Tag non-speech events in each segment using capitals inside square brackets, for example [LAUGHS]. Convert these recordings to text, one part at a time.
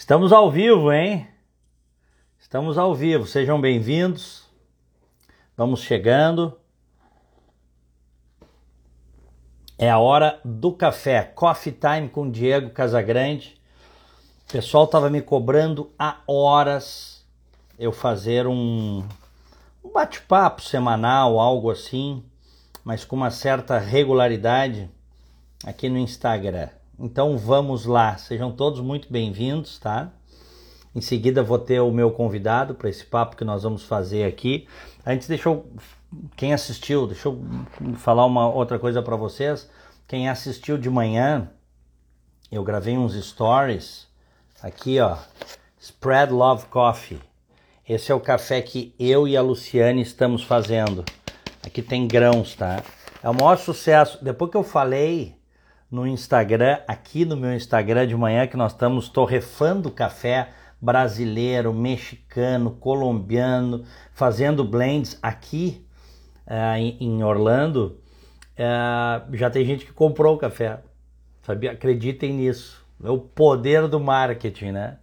Estamos ao vivo, hein? Estamos ao vivo, sejam bem-vindos. Vamos chegando. É a hora do café, Coffee Time com Diego Casagrande. O pessoal estava me cobrando há horas eu fazer um, um bate-papo semanal, algo assim, mas com uma certa regularidade aqui no Instagram. Então vamos lá, sejam todos muito bem-vindos, tá? Em seguida vou ter o meu convidado para esse papo que nós vamos fazer aqui. Antes deixa eu quem assistiu, deixa eu falar uma outra coisa para vocês. Quem assistiu de manhã, eu gravei uns stories aqui, ó. Spread Love Coffee. Esse é o café que eu e a Luciane estamos fazendo. Aqui tem grãos, tá? É o maior sucesso. Depois que eu falei no Instagram, aqui no meu Instagram de manhã, que nós estamos torrefando café brasileiro, mexicano, colombiano, fazendo blends aqui uh, em Orlando. Uh, já tem gente que comprou o café, sabia? Acreditem nisso. É o poder do marketing, né?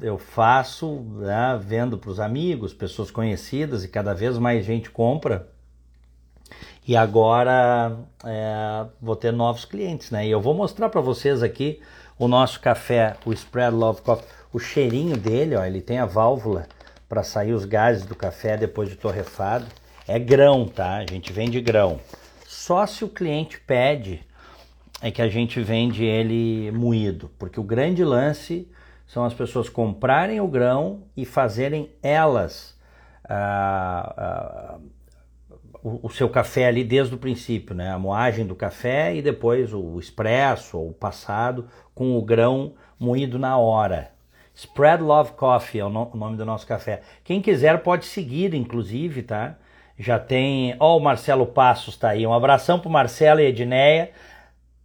Eu faço, né, vendo para os amigos, pessoas conhecidas e cada vez mais gente compra. E agora é, vou ter novos clientes, né? E eu vou mostrar para vocês aqui o nosso café, o Spread Love Coffee, o cheirinho dele, ó, ele tem a válvula para sair os gases do café depois de torrefado. É grão, tá? A gente vende grão. Só se o cliente pede é que a gente vende ele moído, porque o grande lance são as pessoas comprarem o grão e fazerem elas ah, ah, o, seu café ali desde o princípio, né? A moagem do café e depois o expresso ou o passado com o grão moído na hora. Spread Love Coffee é o, no, o nome do nosso café. Quem quiser pode seguir, inclusive, tá? Já tem. Ó, oh, o Marcelo Passos tá aí. Um abração pro Marcelo e Edneia.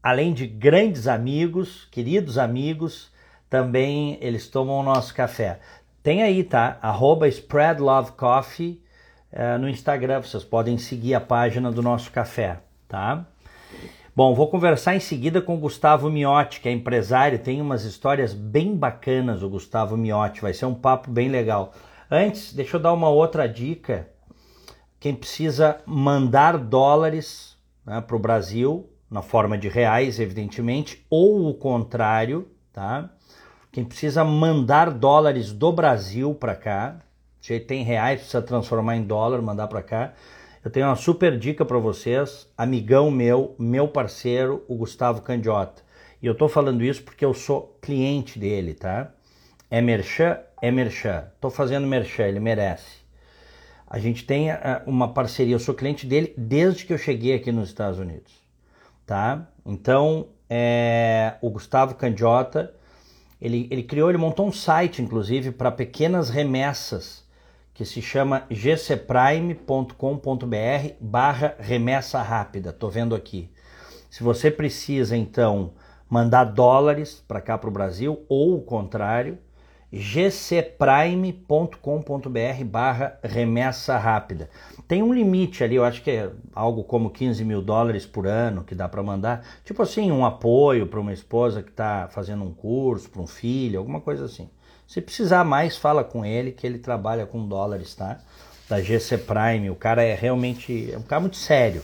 Além de grandes amigos, queridos amigos, também eles tomam o nosso café. Tem aí, tá? Arroba Spread Love Coffee é, no Instagram. Vocês podem seguir a página do nosso café, tá? Bom, vou conversar em seguida com o Gustavo Miotti, que é empresário, tem umas histórias bem bacanas o Gustavo Miotti, vai ser um papo bem legal. Antes, deixa eu dar uma outra dica. Quem precisa mandar dólares né, para o Brasil, na forma de reais, evidentemente, ou o contrário, tá? Quem precisa mandar dólares do Brasil para cá, tem reais, precisa transformar em dólar, mandar para cá. Eu tenho uma super dica para vocês, amigão meu, meu parceiro, o Gustavo Candiota. E eu tô falando isso porque eu sou cliente dele, tá? É merchan, é merchan. Tô fazendo merchan, ele merece. A gente tem uh, uma parceria, eu sou cliente dele desde que eu cheguei aqui nos Estados Unidos, tá? Então, é, o Gustavo Candiota, ele, ele criou, ele montou um site, inclusive, para pequenas remessas que se chama gcprime.com.br barra remessa rápida. Tô vendo aqui. Se você precisa, então, mandar dólares para cá para o Brasil ou o contrário, gcprime.com.br barra remessa rápida. Tem um limite ali, eu acho que é algo como 15 mil dólares por ano que dá para mandar. Tipo assim, um apoio para uma esposa que está fazendo um curso, para um filho, alguma coisa assim. Se precisar mais, fala com ele, que ele trabalha com dólares, tá? Da GC Prime. O cara é realmente é um cara muito sério.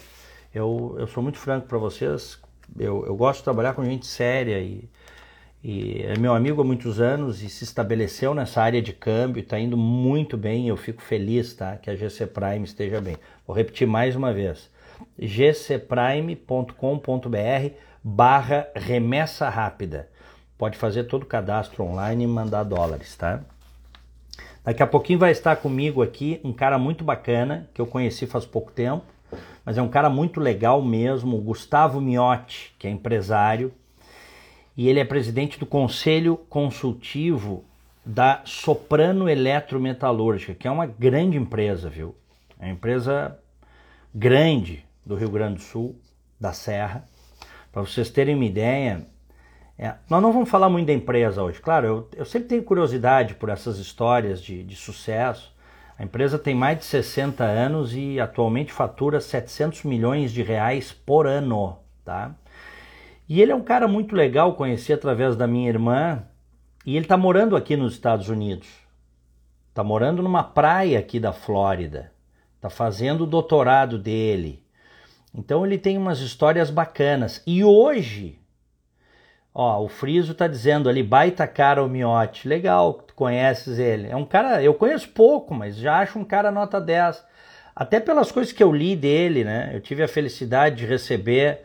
Eu, eu sou muito franco para vocês. Eu, eu gosto de trabalhar com gente séria e, e é meu amigo há muitos anos e se estabeleceu nessa área de câmbio, está indo muito bem. Eu fico feliz, tá? Que a GC Prime esteja bem. Vou repetir mais uma vez: gcprime.com.br barra remessa rápida pode fazer todo o cadastro online e mandar dólares, tá? Daqui a pouquinho vai estar comigo aqui um cara muito bacana que eu conheci faz pouco tempo, mas é um cara muito legal mesmo, o Gustavo Miotti, que é empresário, e ele é presidente do Conselho Consultivo da Soprano Eletrometalúrgica, que é uma grande empresa, viu? É uma empresa grande do Rio Grande do Sul, da Serra. Para vocês terem uma ideia, é, nós não vamos falar muito da empresa hoje. Claro, eu, eu sempre tenho curiosidade por essas histórias de, de sucesso. A empresa tem mais de 60 anos e atualmente fatura 700 milhões de reais por ano, tá? E ele é um cara muito legal, conheci através da minha irmã, E ele está morando aqui nos Estados Unidos. Está morando numa praia aqui da Flórida. Está fazendo o doutorado dele. Então ele tem umas histórias bacanas. E hoje, ó, o Friso está dizendo ali, baita cara o Miotti. Legal, tu conheces ele. É um cara, eu conheço pouco, mas já acho um cara nota 10. Até pelas coisas que eu li dele, né? Eu tive a felicidade de receber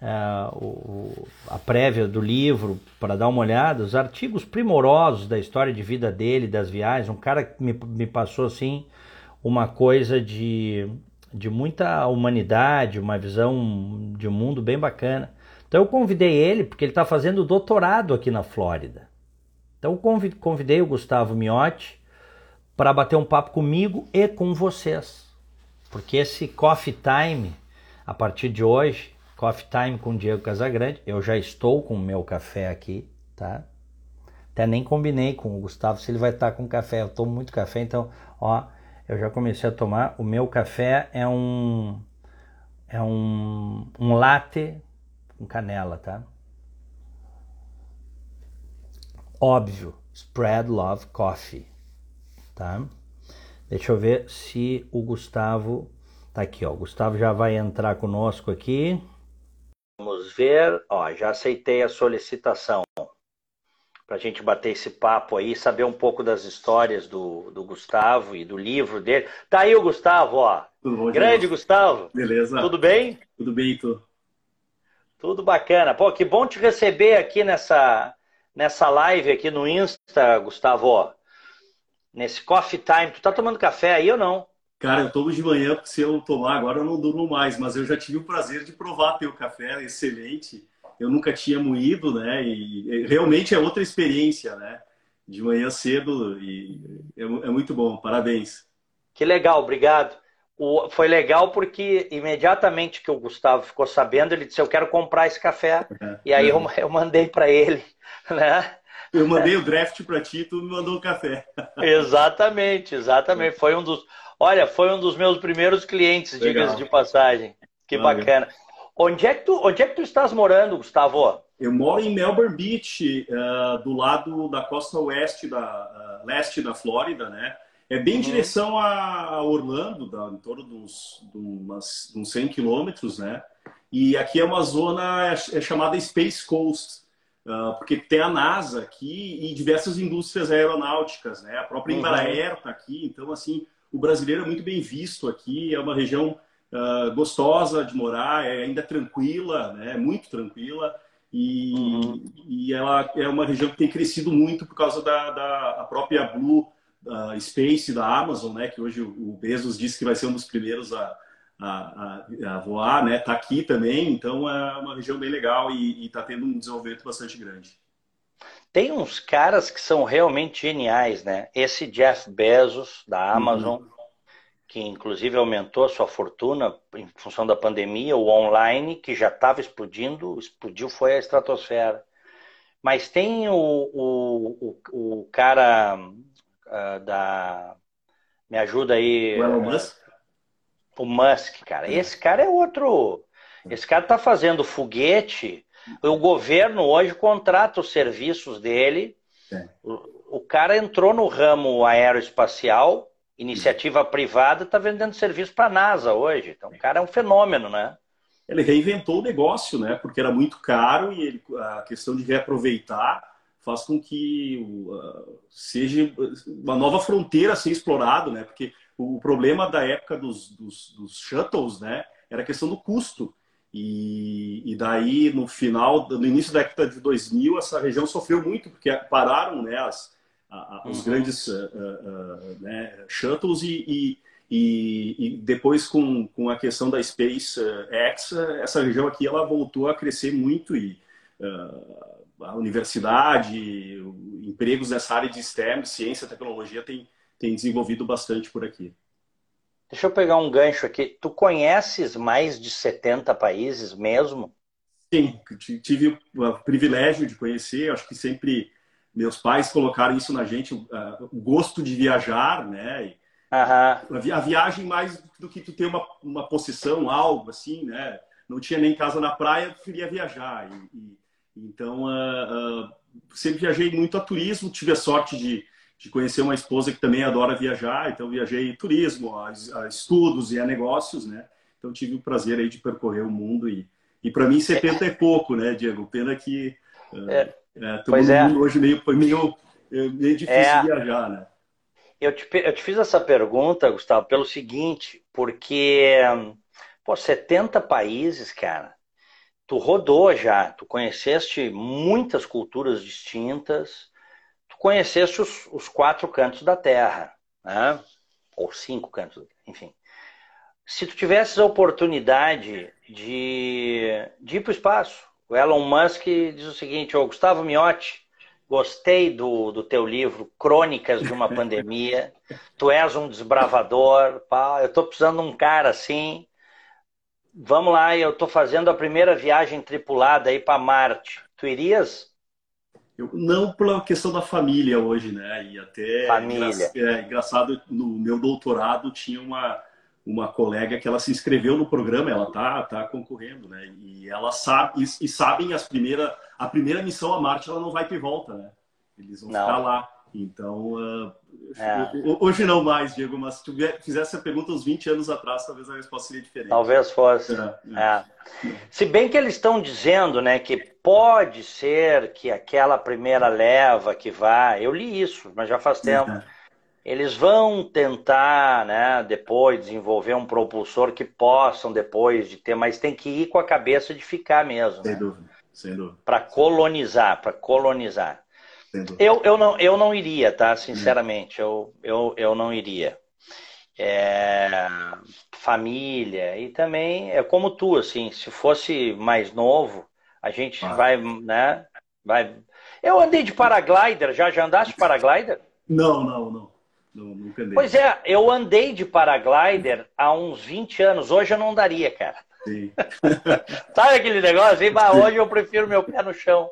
uh, o, a prévia do livro para dar uma olhada, os artigos primorosos da história de vida dele, das viagens. Um cara que me, me passou assim uma coisa de, de muita humanidade, uma visão de mundo bem bacana. Então eu convidei ele porque ele está fazendo doutorado aqui na Flórida. Então eu convidei o Gustavo Miotti para bater um papo comigo e com vocês. Porque esse Coffee Time, a partir de hoje, Coffee Time com Diego Casagrande, eu já estou com o meu café aqui, tá? Até nem combinei com o Gustavo se ele vai estar com café. Eu tomo muito café, então, ó, eu já comecei a tomar. O meu café é um é um, um latte com canela, tá? Óbvio, spread love coffee, tá? Deixa eu ver se o Gustavo tá aqui, ó. O Gustavo já vai entrar conosco aqui. Vamos ver, ó, já aceitei a solicitação para a gente bater esse papo aí, saber um pouco das histórias do, do Gustavo e do livro dele. Tá aí o Gustavo, ó. Tudo bom, Grande Gustavo. Beleza. Tudo bem? Tudo bem, tu? Tudo bacana. Pô, que bom te receber aqui nessa, nessa live aqui no Insta, Gustavo nesse coffee time. Tu tá tomando café aí ou não? Cara, eu tomo de manhã, porque se eu tomar agora eu não durmo mais, mas eu já tive o prazer de provar teu café, é excelente. Eu nunca tinha moído, né? E realmente é outra experiência, né? De manhã cedo e é, é muito bom. Parabéns. Que legal, obrigado. O, foi legal porque imediatamente que o Gustavo ficou sabendo, ele disse: Eu quero comprar esse café. É, e aí é. eu, eu mandei para ele, [LAUGHS] né? Eu mandei o draft para ti, tu me mandou o café. [LAUGHS] exatamente, exatamente. Foi um dos, olha, foi um dos meus primeiros clientes, diga-se de passagem. Que Valeu. bacana. Onde é que tu, onde é que tu estás morando, Gustavo? Eu moro em Melbourne Beach, uh, do lado da costa oeste da uh, leste da Flórida, né? É bem em uhum. direção a Orlando, da, em torno de uns, de umas, de uns 100 quilômetros, né? E aqui é uma zona é, é chamada Space Coast. Uh, porque tem a NASA aqui e diversas indústrias aeronáuticas, né? A própria uhum. Embraer está aqui, então assim o brasileiro é muito bem visto aqui, é uma região uh, gostosa de morar, é ainda tranquila, né? Muito tranquila e, uhum. e ela é uma região que tem crescido muito por causa da, da própria Blue uh, Space da Amazon, né? Que hoje o Bezos disse que vai ser um dos primeiros a a, a, a voar, né? Tá aqui também, então é uma região bem legal e está tendo um desenvolvimento bastante grande. Tem uns caras que são realmente geniais, né? Esse Jeff Bezos da Amazon, uhum. que inclusive aumentou a sua fortuna em função da pandemia, o online que já estava explodindo, explodiu foi a estratosfera. Mas tem o, o, o, o cara uh, da me ajuda aí. O Elon Musk? O Musk, cara. Esse cara é outro. Esse cara tá fazendo foguete. O governo hoje contrata os serviços dele. É. O, o, cara entrou no ramo aeroespacial, iniciativa privada, tá vendendo serviço para a NASA hoje. Então, o cara é um fenômeno, né? Ele reinventou o negócio, né? Porque era muito caro e ele, a questão de reaproveitar faz com que uh, seja uma nova fronteira a ser explorado, né? Porque o problema da época dos, dos, dos shuttles, né, era a questão do custo. E, e, daí, no final, no início da década de 2000, essa região sofreu muito, porque pararam né, as, a, a, os uhum. grandes uh, uh, né, shuttles e, e, e, depois com, com a questão da SpaceX, essa região aqui ela voltou a crescer muito e uh, a universidade, empregos nessa área de STEM, ciência, tecnologia, tem, tem desenvolvido bastante por aqui. Deixa eu pegar um gancho aqui. Tu conheces mais de 70 países mesmo? Sim, tive o privilégio de conhecer. Acho que sempre meus pais colocaram isso na gente, o gosto de viajar, né? A viagem mais do que tu ter uma, uma possessão, algo assim, né? Não tinha nem casa na praia, preferia viajar. E, Então, uh, uh, sempre viajei muito a turismo, tive a sorte de, de conhecer uma esposa que também adora viajar, então viajei em turismo, a, a estudos e a negócios, né? Então tive o prazer aí de percorrer o mundo e, e para mim 70 é. é pouco, né, Diego? Pena que uh, é. É, todo é. hoje meio, meio, meio difícil é. viajar, né? Eu te, eu te fiz essa pergunta, Gustavo, pelo seguinte, porque, pô, 70 países, cara, tu rodou já, tu conheceste muitas culturas distintas, tu conheceste os, os quatro cantos da Terra, né? ou cinco cantos, enfim. Se tu tivesses a oportunidade de, de ir para o espaço, o Elon Musk diz o seguinte, ô Gustavo Miotti, gostei do, do teu livro Crônicas de uma [LAUGHS] Pandemia, tu és um desbravador, pá, eu estou precisando de um cara assim, Vamos lá, eu estou fazendo a primeira viagem tripulada aí para Marte. Tu irias? Eu, não pela questão da família hoje, né? E até família. É, engraçado, no meu doutorado tinha uma, uma colega que ela se inscreveu no programa, ela tá, tá concorrendo, né? E ela sabe, e, e sabem as primeira, a primeira missão a Marte ela não vai ter volta, né? Eles vão não. ficar lá. Então, uh, é. hoje não mais, Diego, mas se tu fizesse a pergunta uns 20 anos atrás, talvez a resposta seria diferente. Talvez fosse. É, é. Se bem que eles estão dizendo né, que pode ser que aquela primeira leva que vai, eu li isso, mas já faz tempo, eles vão tentar né, depois desenvolver um propulsor que possam depois de ter, mas tem que ir com a cabeça de ficar mesmo. Sem né? dúvida, sem dúvida. Para colonizar, para colonizar. Eu, eu, não, eu não iria, tá? Sinceramente, eu, eu, eu não iria. É, família e também é como tu, assim, se fosse mais novo, a gente ah. vai, né? Vai. Eu andei de paraglider, já já andaste de paraglider? Não, não, não. não nunca andei. Pois é, eu andei de paraglider há uns 20 anos, hoje eu não daria, cara. Sim. [LAUGHS] Sabe aquele negócio? Assim, [LAUGHS] hoje eu prefiro meu pé no chão.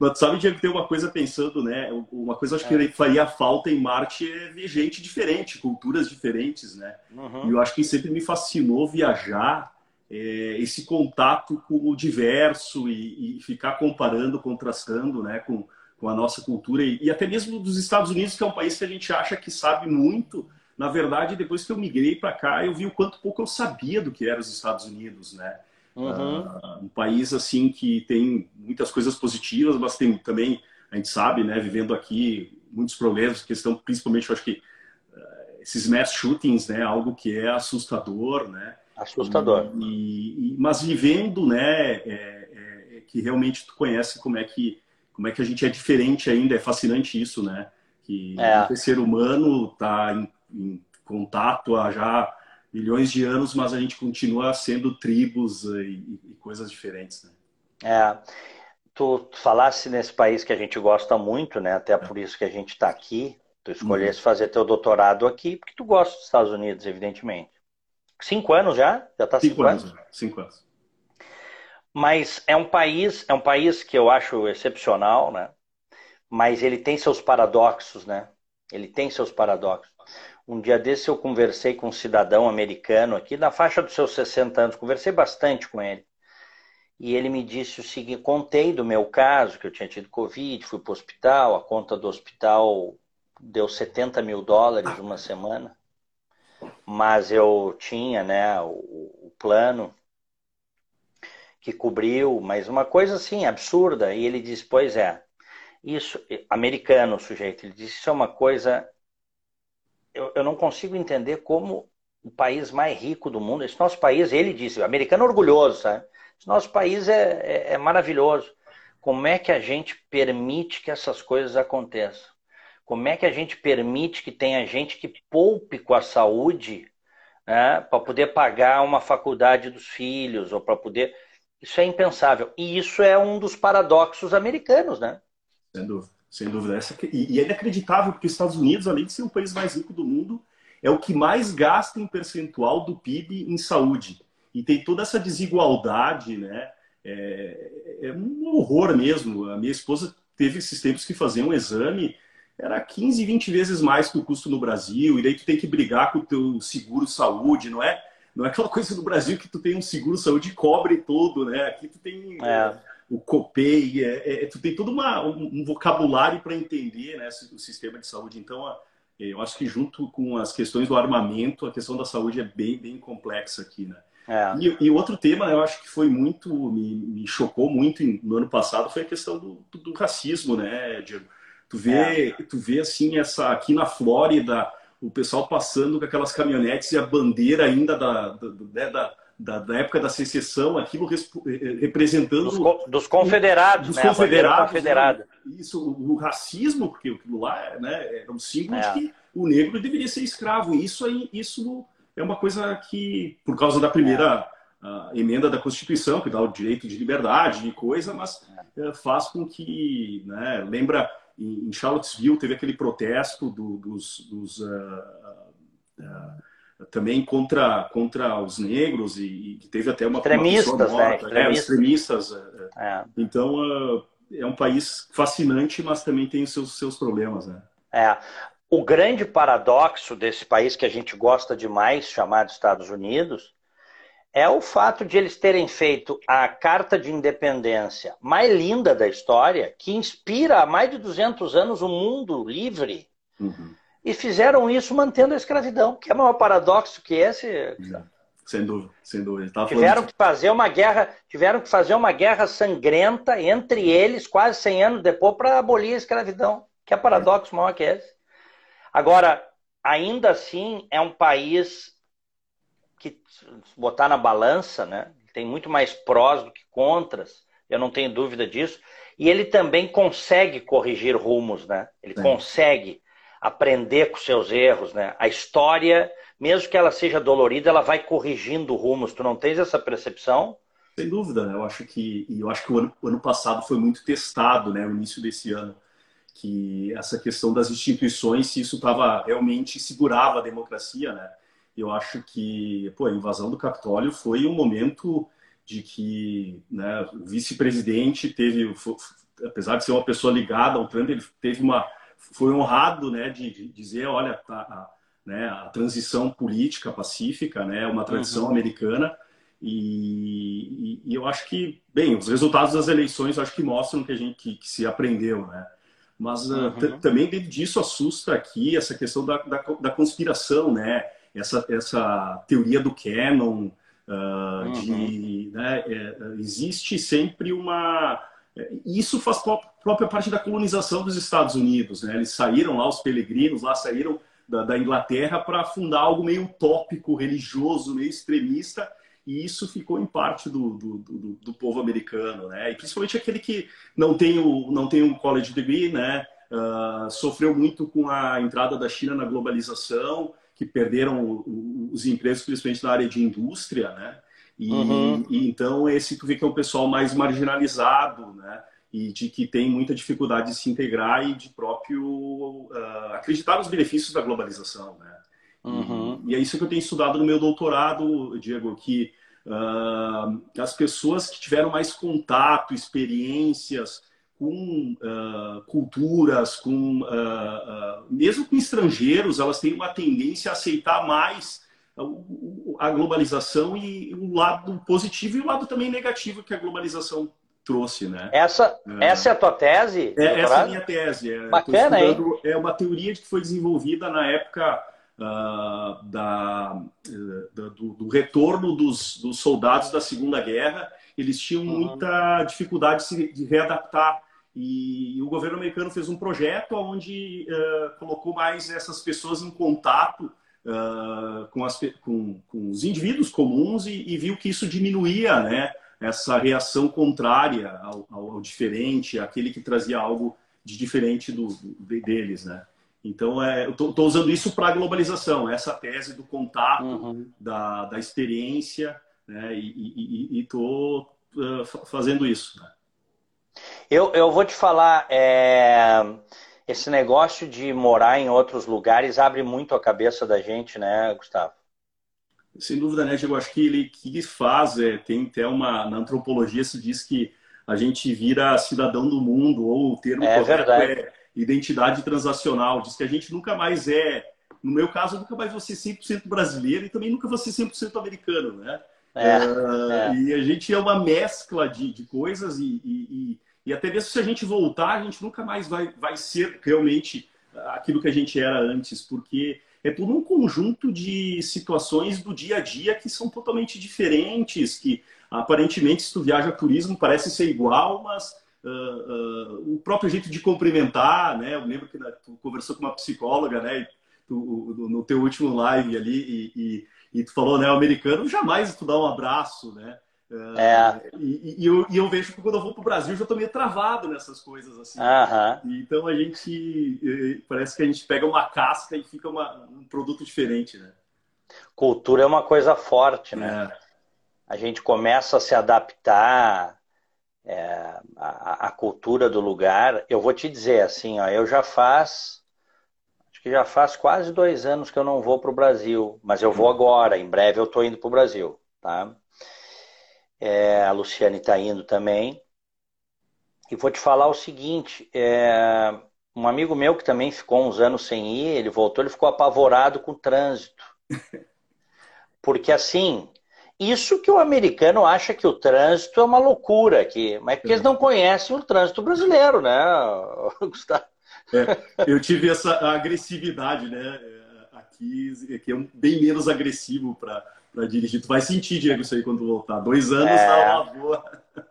Mas sabe, Diego, tem uma coisa pensando, né? Uma coisa acho que é. faria falta em Marte é ver gente diferente, culturas diferentes, né? Uhum. E eu acho que sempre me fascinou viajar, é, esse contato com o diverso e, e, ficar comparando, contrastando, né? Com, com a nossa cultura e, e até mesmo dos Estados Unidos, que é um país que a gente acha que sabe muito. Na verdade, depois que eu migrei para cá, eu vi o quanto pouco eu sabia do que eram os Estados Unidos, né? Uhum. Uh, um país assim que tem muitas coisas positivas, mas tem também, a gente sabe, né, vivendo aqui, muitos problemas, questão principalmente, eu acho que uh, esses mass shootings, né, algo que é assustador, né? Assustador. E, e mas vivendo, né, é, é, é, que realmente tu conhece como é que como é que a gente é diferente ainda, é fascinante isso, né? Que é. o ser humano está em, em contato há já milhões de anos, mas a gente continua sendo tribos eh, e, e coisas diferentes. Né? É. Tu, tu falasse nesse país que a gente gosta muito, né? Até por isso que a gente está aqui. Tu escolhesse uhum. fazer teu doutorado aqui, porque tu gosta dos Estados Unidos, evidentemente. Cinco anos já? Já está cinco, cinco, anos? anos? Cinco anos. Mas é um país, é um país que eu acho excepcional, né? Mas ele tem seus paradoxos, né? Ele tem seus paradoxos. Um dia desse eu conversei com um cidadão americano aqui, na faixa dos seus 60 anos, conversei bastante com ele. E ele me disse o seguinte: contei do meu caso, que eu tinha tido Covid, fui para o hospital, a conta do hospital deu 70 mil dólares uma semana, mas eu tinha né, o, o plano que cobriu, mas uma coisa assim absurda. E ele disse: Pois é, isso, americano o sujeito, ele disse: Isso é uma coisa eu, eu não consigo entender como o país mais rico do mundo, esse nosso país, ele disse, o americano é orgulhoso, sabe? Esse nosso país é, é, é maravilhoso. Como é que a gente permite que essas coisas aconteçam? Como é que a gente permite que tenha gente que poupe com a saúde né, para poder pagar uma faculdade dos filhos ou para poder. Isso é impensável. E isso é um dos paradoxos americanos, né? Sem dúvida. Sem dúvida. Essa, e, e é inacreditável, porque os Estados Unidos, além de ser o país mais rico do mundo, é o que mais gasta em percentual do PIB em saúde. E tem toda essa desigualdade, né? É, é um horror mesmo. A minha esposa teve esses tempos que fazer um exame, era 15, 20 vezes mais que o custo no Brasil, e daí tu tem que brigar com o teu seguro saúde, não é? Não é aquela [LAUGHS] coisa no Brasil que tu tem um seguro saúde cobre todo, né? Aqui tu tem é o COPEI, é, é, é, tu tem todo uma, um, vocabulário para entender né, o sistema de saúde. Então, eu acho que junto com as questões do armamento, a questão da saúde é bem, bem complexa aqui, né? É. E, e outro tema, eu acho que foi muito, me, me chocou muito no ano passado, foi a questão do, do, do racismo, né, Diego? Tu vê, é. tu vê assim, essa, aqui na Flórida, o pessoal passando com aquelas caminhonetes e a bandeira ainda da, da, né, da, da, da época da secessão, aquilo representando. Dos, dos confederados, dos né? confederados. Né? Isso, o, o, racismo, porque aquilo lá né, era um símbolo é. de que o negro deveria ser escravo. Isso, aí, isso é uma coisa que, por causa da primeira uh, emenda da Constituição, que dá o direito de liberdade e coisa, mas uh, faz com que, né, lembra, em, Charlottesville teve aquele protesto do, dos, dos uh, também contra, contra os negros e, e teve até uma extremistas, uma né? morta, né? extremistas. É. Então é um país fascinante, mas também tem os seus, seus problemas, né? É. O grande paradoxo desse país que a gente gosta demais, chamado Estados Unidos, é o fato de eles terem feito a Carta de Independência mais linda da história, que inspira há mais de 200 anos o mundo livre, uhum. E fizeram isso mantendo a escravidão, que é o maior paradoxo que esse. Uhum. Sem dúvida, sem dúvida. tiveram que fazer uma guerra, tiveram que fazer uma guerra sangrenta entre eles, quase 100 anos depois, para abolir a escravidão. Que é paradoxo maior que esse. Agora, ainda assim, é um país que, botar na balança, né, tem muito mais prós do que contras, eu não tenho dúvida disso. E ele também consegue corrigir rumos, né? Ele é. consegue aprender com seus erros, né? A história, mesmo que ela seja dolorida, ela vai corrigindo rumos. Tu não tens essa percepção? Sem dúvida, né? Eu acho que, eu acho que o ano, o ano passado foi muito testado, né? O início desse ano que essa questão das instituições, se isso estava realmente segurava a democracia, né? Eu acho que pô, a invasão do Capitólio foi um momento de que né, o vice-presidente teve, apesar de ser uma pessoa ligada ao Trump, ele teve uma, foi honrado, né, de, de dizer, olha, tá, a, né, a transição política pacífica, né, uma tradição uhum. americana. E, e, e, eu acho que, bem, os resultados das eleições acho que mostram que a gente que, que se aprendeu, né? Mas ah, uhum. também dentro disso assusta aqui essa questão da, da, da conspiração, né? Essa, essa teoria do canon, uh, uhum. de, né? É, existe sempre uma... Isso faz própria parte da colonização dos Estados Unidos, né? Eles saíram lá, os peregrinos lá saíram da, da Inglaterra para fundar algo meio utópico, religioso, meio extremista, e isso ficou em parte do, do, do, do, povo americano, né? E principalmente aquele que não tem o não tem um college degree, né? Uh, sofreu muito com a entrada da China na globalização, que perderam os empregos principalmente na área de indústria, né? E, uhum. e então esse tu vê que é um pessoal mais marginalizado, né? E de que tem muita dificuldade de se integrar e de próprio uh, acreditar nos benefícios da globalização, né? Uhum. E, e, é isso que eu tenho estudado no meu doutorado, Diego, que uh, as pessoas que tiveram mais contato, experiências com uh, culturas, com mesmo com estrangeiros, elas têm uma tendência a aceitar mais a globalização e o lado positivo e o lado também negativo que a globalização trouxe, né? Essa, é, essa é a tua tese? É, essa é a minha tese. É, Bacana, hein? É uma teoria que foi desenvolvida na época uh, da, uh, do, do, retorno dos, dos, soldados da Segunda Guerra, eles tinham uhum. muita dificuldade de se de readaptar. E, e, o governo americano fez um projeto onde uh, colocou mais essas pessoas em contato com, as, com, com, os indivíduos comuns e, e, viu que isso diminuía né, essa reação contrária ao, ao, ao diferente, aquele que trazia algo de diferente do, do deles, né? Então, é, eu estou usando isso para a globalização, essa tese do contato, uhum. da, da experiência, né? e estou uh, fazendo isso. Né? Eu, eu vou te falar, é, esse negócio de morar em outros lugares abre muito a cabeça da gente, né, Gustavo? Sem dúvida, né, Diego? Acho que ele que faz, é, tem até uma. Na antropologia se diz que a gente vira cidadão do mundo, ou o termo é correto verdade. é identidade transacional, diz que a gente nunca mais é, no meu caso, nunca mais vou ser 100% brasileiro e também nunca vou ser 100% americano, né? É, uh, é. E a gente é uma mescla de, de coisas e, e, e, até mesmo se a gente voltar, a gente nunca mais vai, vai ser realmente aquilo que a gente era antes, porque é tudo um conjunto de situações do dia a dia que são totalmente diferentes, que aparentemente se tu viaja turismo parece ser igual, mas uh, uh, o próprio jeito de cumprimentar, né? Eu lembro que tu conversou com uma psicóloga, né? Tu, no teu último live ali e, e, e, tu falou, né? O americano jamais tu dá um abraço, né? É. E, e, eu, e eu vejo que quando eu vou para o Brasil já estou meio travado nessas coisas assim. Então a gente parece que a gente pega uma casca e fica uma, um produto diferente, né? Cultura é uma coisa forte, né? É. A gente começa a se adaptar é, à, à cultura do lugar. Eu vou te dizer assim, ó, eu já faz acho que já faz quase dois anos que eu não vou para o Brasil, mas eu vou agora. Em breve eu estou indo para o Brasil, tá? É, a Luciane está indo também. E vou te falar o seguinte: é, um amigo meu que também ficou uns anos sem ir, ele voltou, ele ficou apavorado com o trânsito. [LAUGHS] Porque assim, isso que o americano acha que o trânsito é uma loucura aqui, mas é porque eles não conhecem o trânsito brasileiro, né, [LAUGHS] Gustavo? É, eu tive essa agressividade, né? É, aqui, aqui é bem menos agressivo para para dirigir. Tu vai sentir, Diego, isso aí quando voltar. Dois anos é. na boa. [LAUGHS]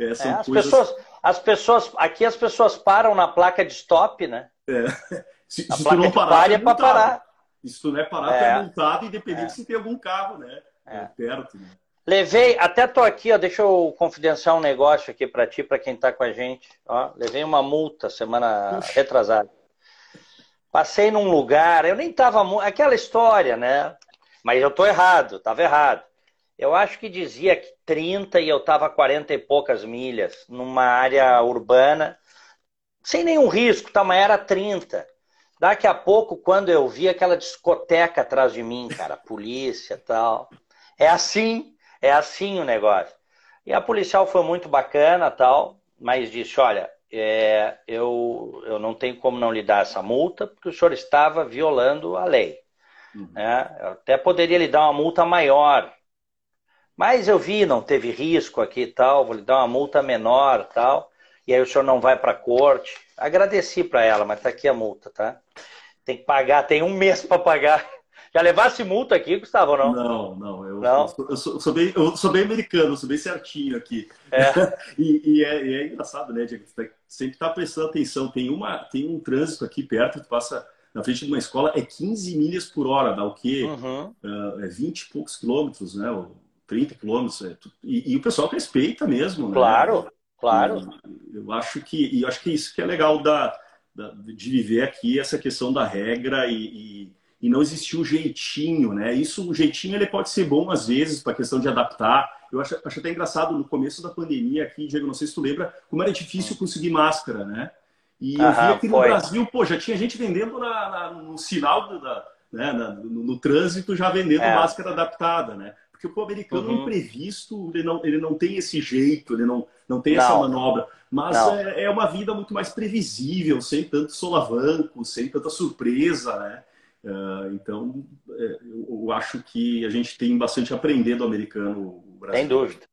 É, é, as, coisas... pessoas, as pessoas, aqui as pessoas param na placa de stop, né? É. [LAUGHS] Se, a se placa tu não parar, é para parar. se tu não é parar, é. tu é multado, independente é. se tem algum carro, né? É. Perto, né? Levei, até tô aqui, ó, deixa eu confidenciar um negócio aqui para ti, para quem tá com a gente. Ó, levei uma multa semana Puxa. retrasada. Passei num lugar, eu nem tava aquela história, né? Mas eu estou errado, estava errado. Eu acho que dizia que 30 e eu estava a 40 e poucas milhas, numa área urbana, sem nenhum risco, tá? mas era 30. Daqui a pouco, quando eu vi aquela discoteca atrás de mim, cara, [LAUGHS] polícia tal. É assim, é assim o negócio. E a policial foi muito bacana tal, mas disse: olha, é, eu, eu não tenho como não lhe dar essa multa, porque o senhor estava violando a lei. Uhum. Né? Eu até poderia lhe dar uma multa maior. Mas eu vi, não teve risco aqui e tal, vou lhe dar uma multa menor tal. E aí o senhor não vai para a corte. Agradeci para ela, mas tá aqui a multa, tá? Tem que pagar, tem um mês para pagar. [LAUGHS] Já levasse multa aqui, Gustavo, não? Não, não. Eu, não? eu, sou, eu, sou, eu sou, bem, eu sou bem americano, sou bem certinho aqui. É. [LAUGHS] e, e, é, e, é, engraçado, né, Diego? Você tá, sempre está prestando atenção. Tem, uma, tem um trânsito aqui perto, tu passa na frente de uma escola é 15 milhas por hora, dá o quê? Uhum. Uh, é 20 e poucos quilômetros, né? 30 quilômetros. É, e, e, o pessoal respeita mesmo, né? Claro, claro. E, eu acho que, e acho que isso que é legal da, da, de viver aqui, essa questão da regra e, e, não existir o jeitinho, né? Isso, o jeitinho, ele pode ser bom às vezes para a questão de adaptar. Eu acho, acho até engraçado, no começo da pandemia aqui, Diego, não sei se tu lembra, como era difícil hum. conseguir máscara, né? E eu vi aqui no Brasil, pô, já tinha gente vendendo na, na, no sinal, da, né, na, no, no, trânsito, já vendendo é. máscara adaptada, né? Porque o americano uhum. imprevisto, ele não, ele não tem esse jeito, ele não, não tem não. essa manobra. Mas é, é, uma vida muito mais previsível, sem tanto solavanco, sem tanta surpresa, né? Uh, então, é, eu acho que a gente tem bastante a aprender do americano brasileiro. Sem dúvida.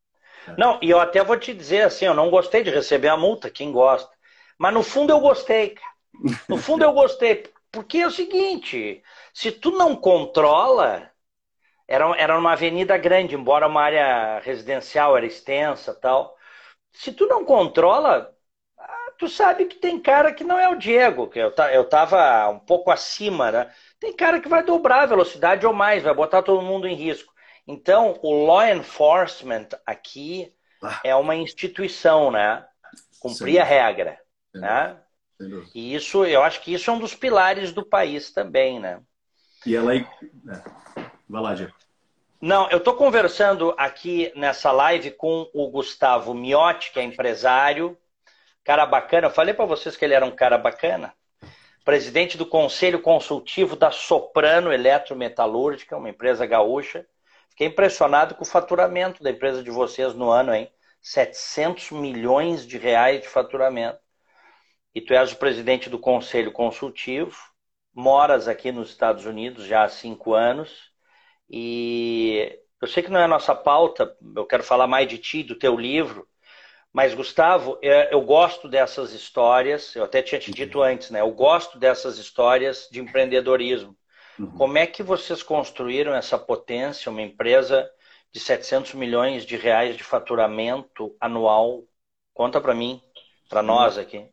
É. Não, e eu até vou te dizer assim, eu não gostei de receber a multa, quem gosta. Mas no fundo eu gostei, cara. No fundo eu gostei. Porque é o seguinte, se tu não controla, era, era uma avenida grande, embora uma área residencial era extensa tal. Se tu não controla, ah, tu sabe que tem cara que não é o Diego, que eu, eu tava um pouco acima, né? Tem cara que vai dobrar a velocidade ou mais, vai botar todo mundo em risco. Então, o law enforcement aqui ah. é uma instituição, né? Cumprir Sim. a regra. Né? E isso, eu acho que isso é um dos pilares do país também, né? E ela é... Vai lá, Diego. Não, eu estou conversando aqui nessa live com o Gustavo Miotti, que é empresário, cara bacana. Eu falei para vocês que ele era um cara bacana. Presidente do Conselho Consultivo da Soprano Eletrometalúrgica, uma empresa gaúcha. Fiquei impressionado com o faturamento da empresa de vocês no ano, hein? 700 milhões de reais de faturamento e tu és o presidente do Conselho Consultivo, moras aqui nos Estados Unidos já há cinco anos e eu sei que não é a nossa pauta, eu quero falar mais de ti, do teu livro, mas, Gustavo, é, eu gosto dessas histórias, eu até tinha te dito antes, né? Eu gosto dessas histórias de empreendedorismo. Uhum. Como é que vocês construíram essa potência, uma empresa de 700 milhões de reais de faturamento anual? Conta para mim, para nós aqui.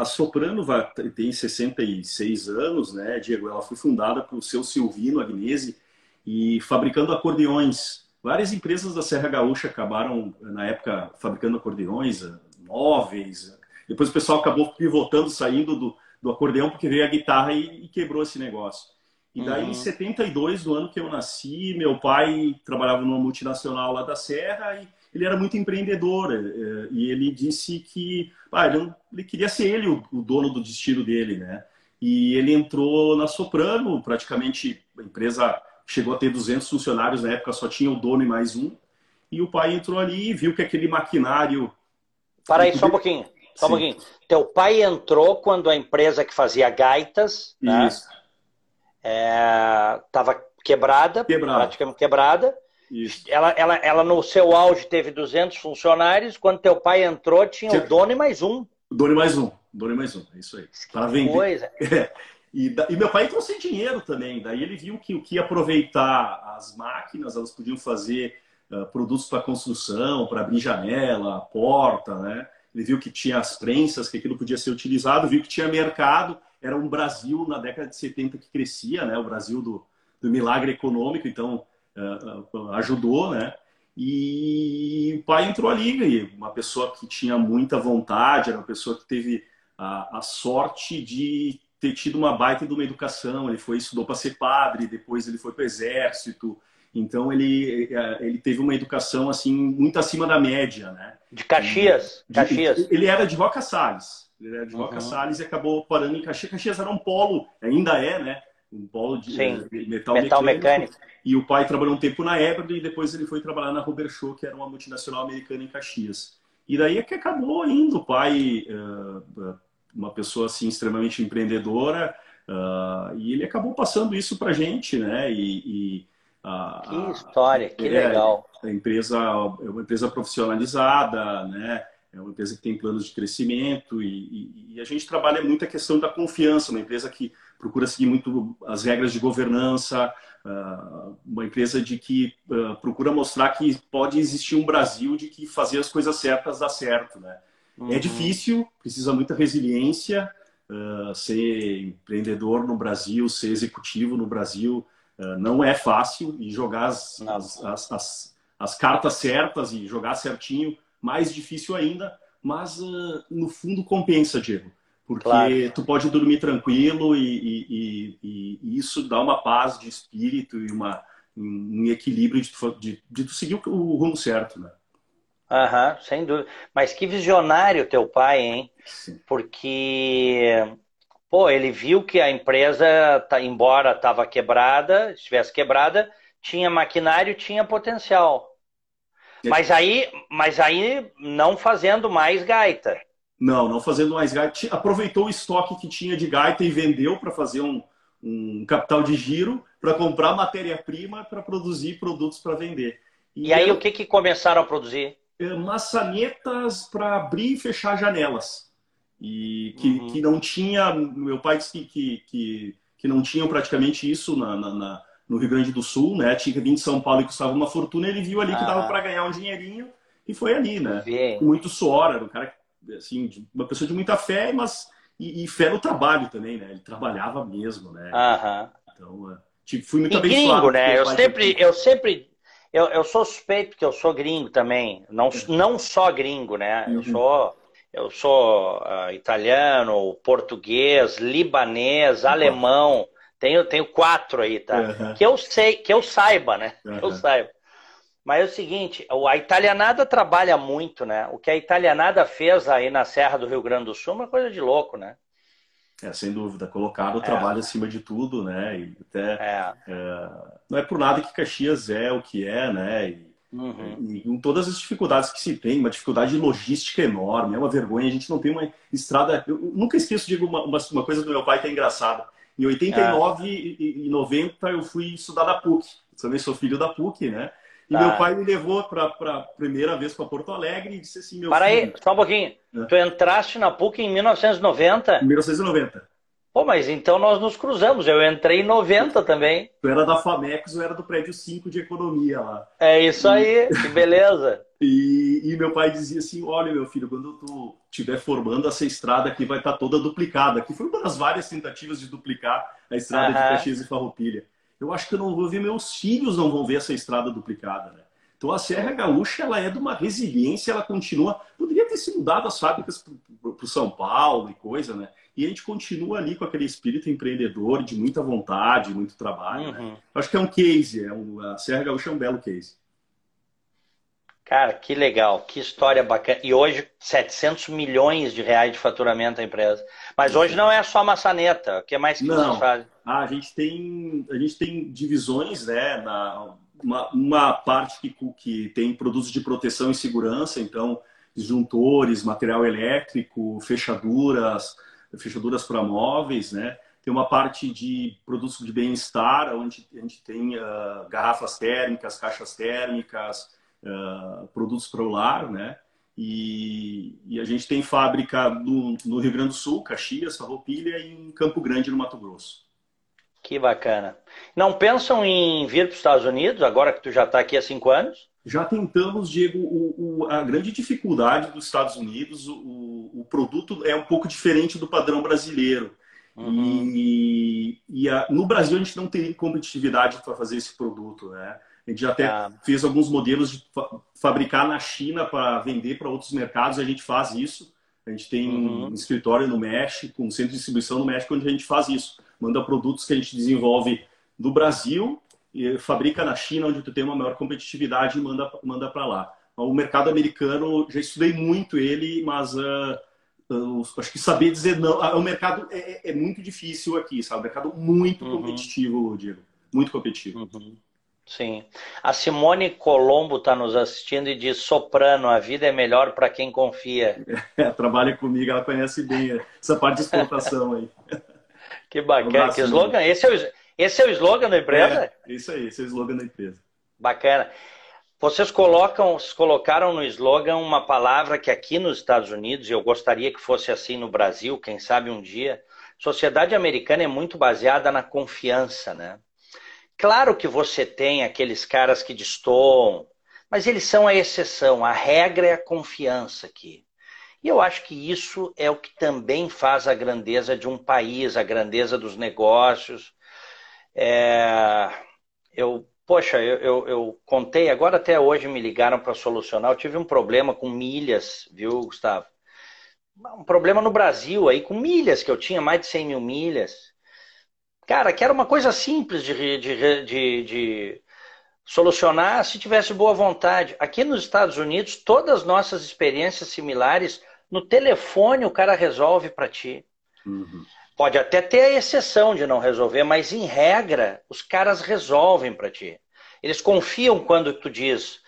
A Soprano vai, tem 66 anos, né, Diego? Ela foi fundada pelo seu Silvino Agnese e fabricando acordeões. Várias empresas da Serra Gaúcha acabaram, na época, fabricando acordeões, móveis. Depois o pessoal acabou pivotando, saindo do, do acordeão, porque veio a guitarra e, e quebrou esse negócio. E daí, uhum. em 72, no ano que eu nasci, meu pai trabalhava numa multinacional lá da Serra e ele era muito empreendedor. É, e ele disse que ah, ele, não, ele, queria ser ele o, o, dono do destino dele, né? E ele entrou na Soprano, praticamente a empresa chegou a ter 200 funcionários, na época só tinha o dono e mais um. E o pai entrou ali e viu que aquele maquinário. Para aí, só um pouquinho. Só um pouquinho. Teu pai entrou quando a empresa que fazia gaitas estava né, é, quebrada, quebrada, praticamente quebrada. Isso. Ela, ela, ela no seu auge teve 200 funcionários. Quando teu pai entrou, tinha o dono e mais um. O dono e mais um. dono e mais um. É isso aí. Para vender. Coisa. [LAUGHS] É. E, e, meu pai entrou sem dinheiro também. Daí ele viu que o que aproveitar as máquinas, elas podiam fazer uh, produtos para construção, para abrir janela, porta, né? Ele viu que tinha as prensas, que aquilo podia ser utilizado, viu que tinha mercado. Era um Brasil na década de 70 que crescia, né? O Brasil do, do milagre econômico. Então, ajudou, né? E o pai entrou ali, uma pessoa que tinha muita vontade, era uma pessoa que teve a, a sorte de ter tido uma baita de uma educação. Ele foi estudou para ser padre, depois ele foi para o exército. Então ele ele teve uma educação assim muito acima da média, né? De Caxias, de, Caxias. Ele era de Roca Salles. Ele era de Roca uhum. Salles e acabou parando em Caxias. Caxias era um polo, ainda é, né? Um polo de, Sim, de metal, metal mecânico. mecânico. E o pai trabalhou um tempo na Ebro e depois ele foi trabalhar na Robert Show, que era uma multinacional americana em Caxias. E daí é que acabou indo o pai, uh, uma pessoa assim extremamente empreendedora, e ele acabou passando isso para gente, né? E, e que história, que é, legal. A empresa é uma empresa profissionalizada, né? É uma empresa que tem planos de crescimento e, e, e a gente trabalha muito a questão da confiança, uma empresa que procura seguir muito as regras de governança, ah, uma empresa de que ah, procura mostrar que pode existir um Brasil de que fazer as coisas certas dá certo, né? É uhum. É difícil, precisa muita resiliência, uh, ser empreendedor no Brasil, ser executivo no Brasil, não é fácil e jogar as, as, as, as cartas certas e jogar certinho, mais difícil ainda, mas uh, no fundo compensa, Diego. Porque claro. tu pode dormir tranquilo e, e, e, e, isso dá uma paz de espírito e uma, um equilíbrio de, de, de tu seguir o, o rumo certo, né? Aham, uhum, sem dúvida. Mas que visionário teu pai, hein? Sim. Porque, pô, ele viu que a empresa, tá, embora estava quebrada, estivesse quebrada, tinha maquinário, tinha potencial. Mas aí, mas aí não fazendo mais gaita. Não, não fazendo mais gaita. Aproveitou o estoque que tinha de gaita e vendeu para fazer um, um capital de giro, para comprar matéria-prima para produzir produtos para vender. E, e aí, o que, que começaram a produzir? É, maçanetas para abrir e fechar janelas. E que, uhum. que não tinha. Meu pai disse que, que, que não tinham praticamente isso na, na, na, no Rio Grande do Sul, né? Tinha que vir de São Paulo e custava uma fortuna. Ele viu ali que dava ah. para ganhar um dinheirinho e foi ali, né? Com muito suor, era um cara assim, uma pessoa de muita fé, mas e, e, fé no trabalho também, né? Ele trabalhava mesmo, né? Aham. Então, é, tipo, fui muito e abençoado. Gringo, né? Eu sempre, eu sempre, eu, eu sou suspeito que eu sou gringo também, não, não só gringo, né? Eu uhum. sou, eu sou uh, italiano, português, libanês, alemão. Tenho, tenho quatro aí, tá? Uhum. Que eu sei, que eu saiba, né? Que eu saiba. Mas é o seguinte, a italianada trabalha muito, né? O que a italianada fez aí na Serra do Rio Grande do Sul é uma coisa de louco, né? É, sem dúvida. Colocar o é. trabalho acima de tudo, né? E até, é. É, não é por nada que Caxias é o que é, né? E, uhum. e, com todas as dificuldades que se tem, uma dificuldade logística enorme, é uma vergonha. A gente não tem uma estrada. Eu nunca esqueço, digo, uma, uma coisa do meu pai que é engraçada. Em 89 é. e 90 eu fui estudar na PUC também sou filho da PUC, né? E Tá. meu pai me levou para a primeira vez para Porto Alegre e disse assim, meu Para aí, filho, só um pouquinho. É. Tu entraste na PUC em 1990? em 1990. Pô, mas então nós nos cruzamos. Eu entrei em 90 também. Tu era da Famex, eu era do prédio 5 de economia lá. É isso aí, que beleza. [LAUGHS] E, e meu pai dizia assim: Olha, meu filho, quando tu estiver formando, essa estrada aqui vai estar toda duplicada. Que foi uma das várias tentativas de duplicar a estrada de Aham. Caxias e Farroupilha. Eu acho que eu não vou ver, meus filhos não vão ver essa estrada duplicada, né? Então a Serra Gaúcha ela é de uma resiliência, ela continua. Poderia ter sido dado as fábricas para o São Paulo e coisa, né? E a gente continua ali com aquele espírito empreendedor, de muita vontade, muito trabalho. né? Uhum. Acho que é um case, é um, a Serra Gaúcha é um belo case. Cara, que legal, que história bacana. E hoje, 700 milhões de reais de faturamento a empresa. Mas hoje não é só maçaneta. O que mais que Não. vocês fazem? Ah, a gente tem a gente tem divisões, né? Na, uma, uma parte que, que tem produtos de proteção e segurança, então disjuntores, material elétrico, fechaduras, fechaduras para móveis, né? Tem uma parte de produtos de bem-estar, onde a gente tem ah, garrafas térmicas, caixas térmicas, ah, produtos para o lar, né? E, e a gente tem fábrica no, no Rio Grande do Sul, Caxias, Farroupilha e em Campo Grande, no Mato Grosso. Que bacana. Não pensam em vir para os Estados Unidos, agora que tu já está aqui há cinco anos? Já tentamos, Diego, o, o, a grande dificuldade dos Estados Unidos, o, o, produto é um pouco diferente do padrão brasileiro. Uhum. E, e a, no Brasil a gente não tem competitividade para fazer esse produto, né? A gente já até Ah. fez alguns modelos de fa fabricar na China para vender para outros mercados, a gente faz isso. A gente tem Uhum. um escritório no México, um centro de distribuição no México, onde a gente faz isso. Manda produtos que a gente desenvolve do Brasil, e fabrica na China, onde tu tem uma maior competitividade e manda, manda para lá. O mercado americano, já estudei muito ele, mas eu acho que saber dizer não. ah, O mercado é, é muito difícil aqui, sabe? O mercado muito Uhum. competitivo, Diego. Muito competitivo. Uhum. Sim. A Simone Colombo está nos assistindo e diz: Soprano, a vida é melhor para quem confia. [LAUGHS] É, trabalha comigo, ela conhece bem essa parte de exportação aí. [LAUGHS] Que bacana, abraço, que slogan. Esse é, o, esse é o slogan da empresa? É, isso aí, esse é o slogan da empresa. Bacana. Vocês colocam, colocaram no slogan uma palavra que aqui nos Estados Unidos, e eu gostaria que fosse assim no Brasil, quem sabe um dia, sociedade americana é muito baseada na confiança, né? Claro que você tem aqueles caras que destoam, mas eles são a exceção. A regra é a confiança aqui. E eu acho que isso é o que também faz a grandeza de um país, a grandeza dos negócios. É, Eu, poxa, eu, eu, eu contei, agora até hoje me ligaram para solucionar. Eu tive um problema com milhas, viu, Gustavo? Um problema no Brasil aí, com milhas, que eu tinha mais de 100 mil milhas. Cara, que era uma coisa simples de, de, de, de solucionar se tivesse boa vontade. Aqui nos Estados Unidos, todas as nossas experiências similares, no telefone o cara resolve para ti. Uhum. Pode até ter a exceção de não resolver, mas em regra, os caras resolvem para ti. Eles confiam quando tu diz: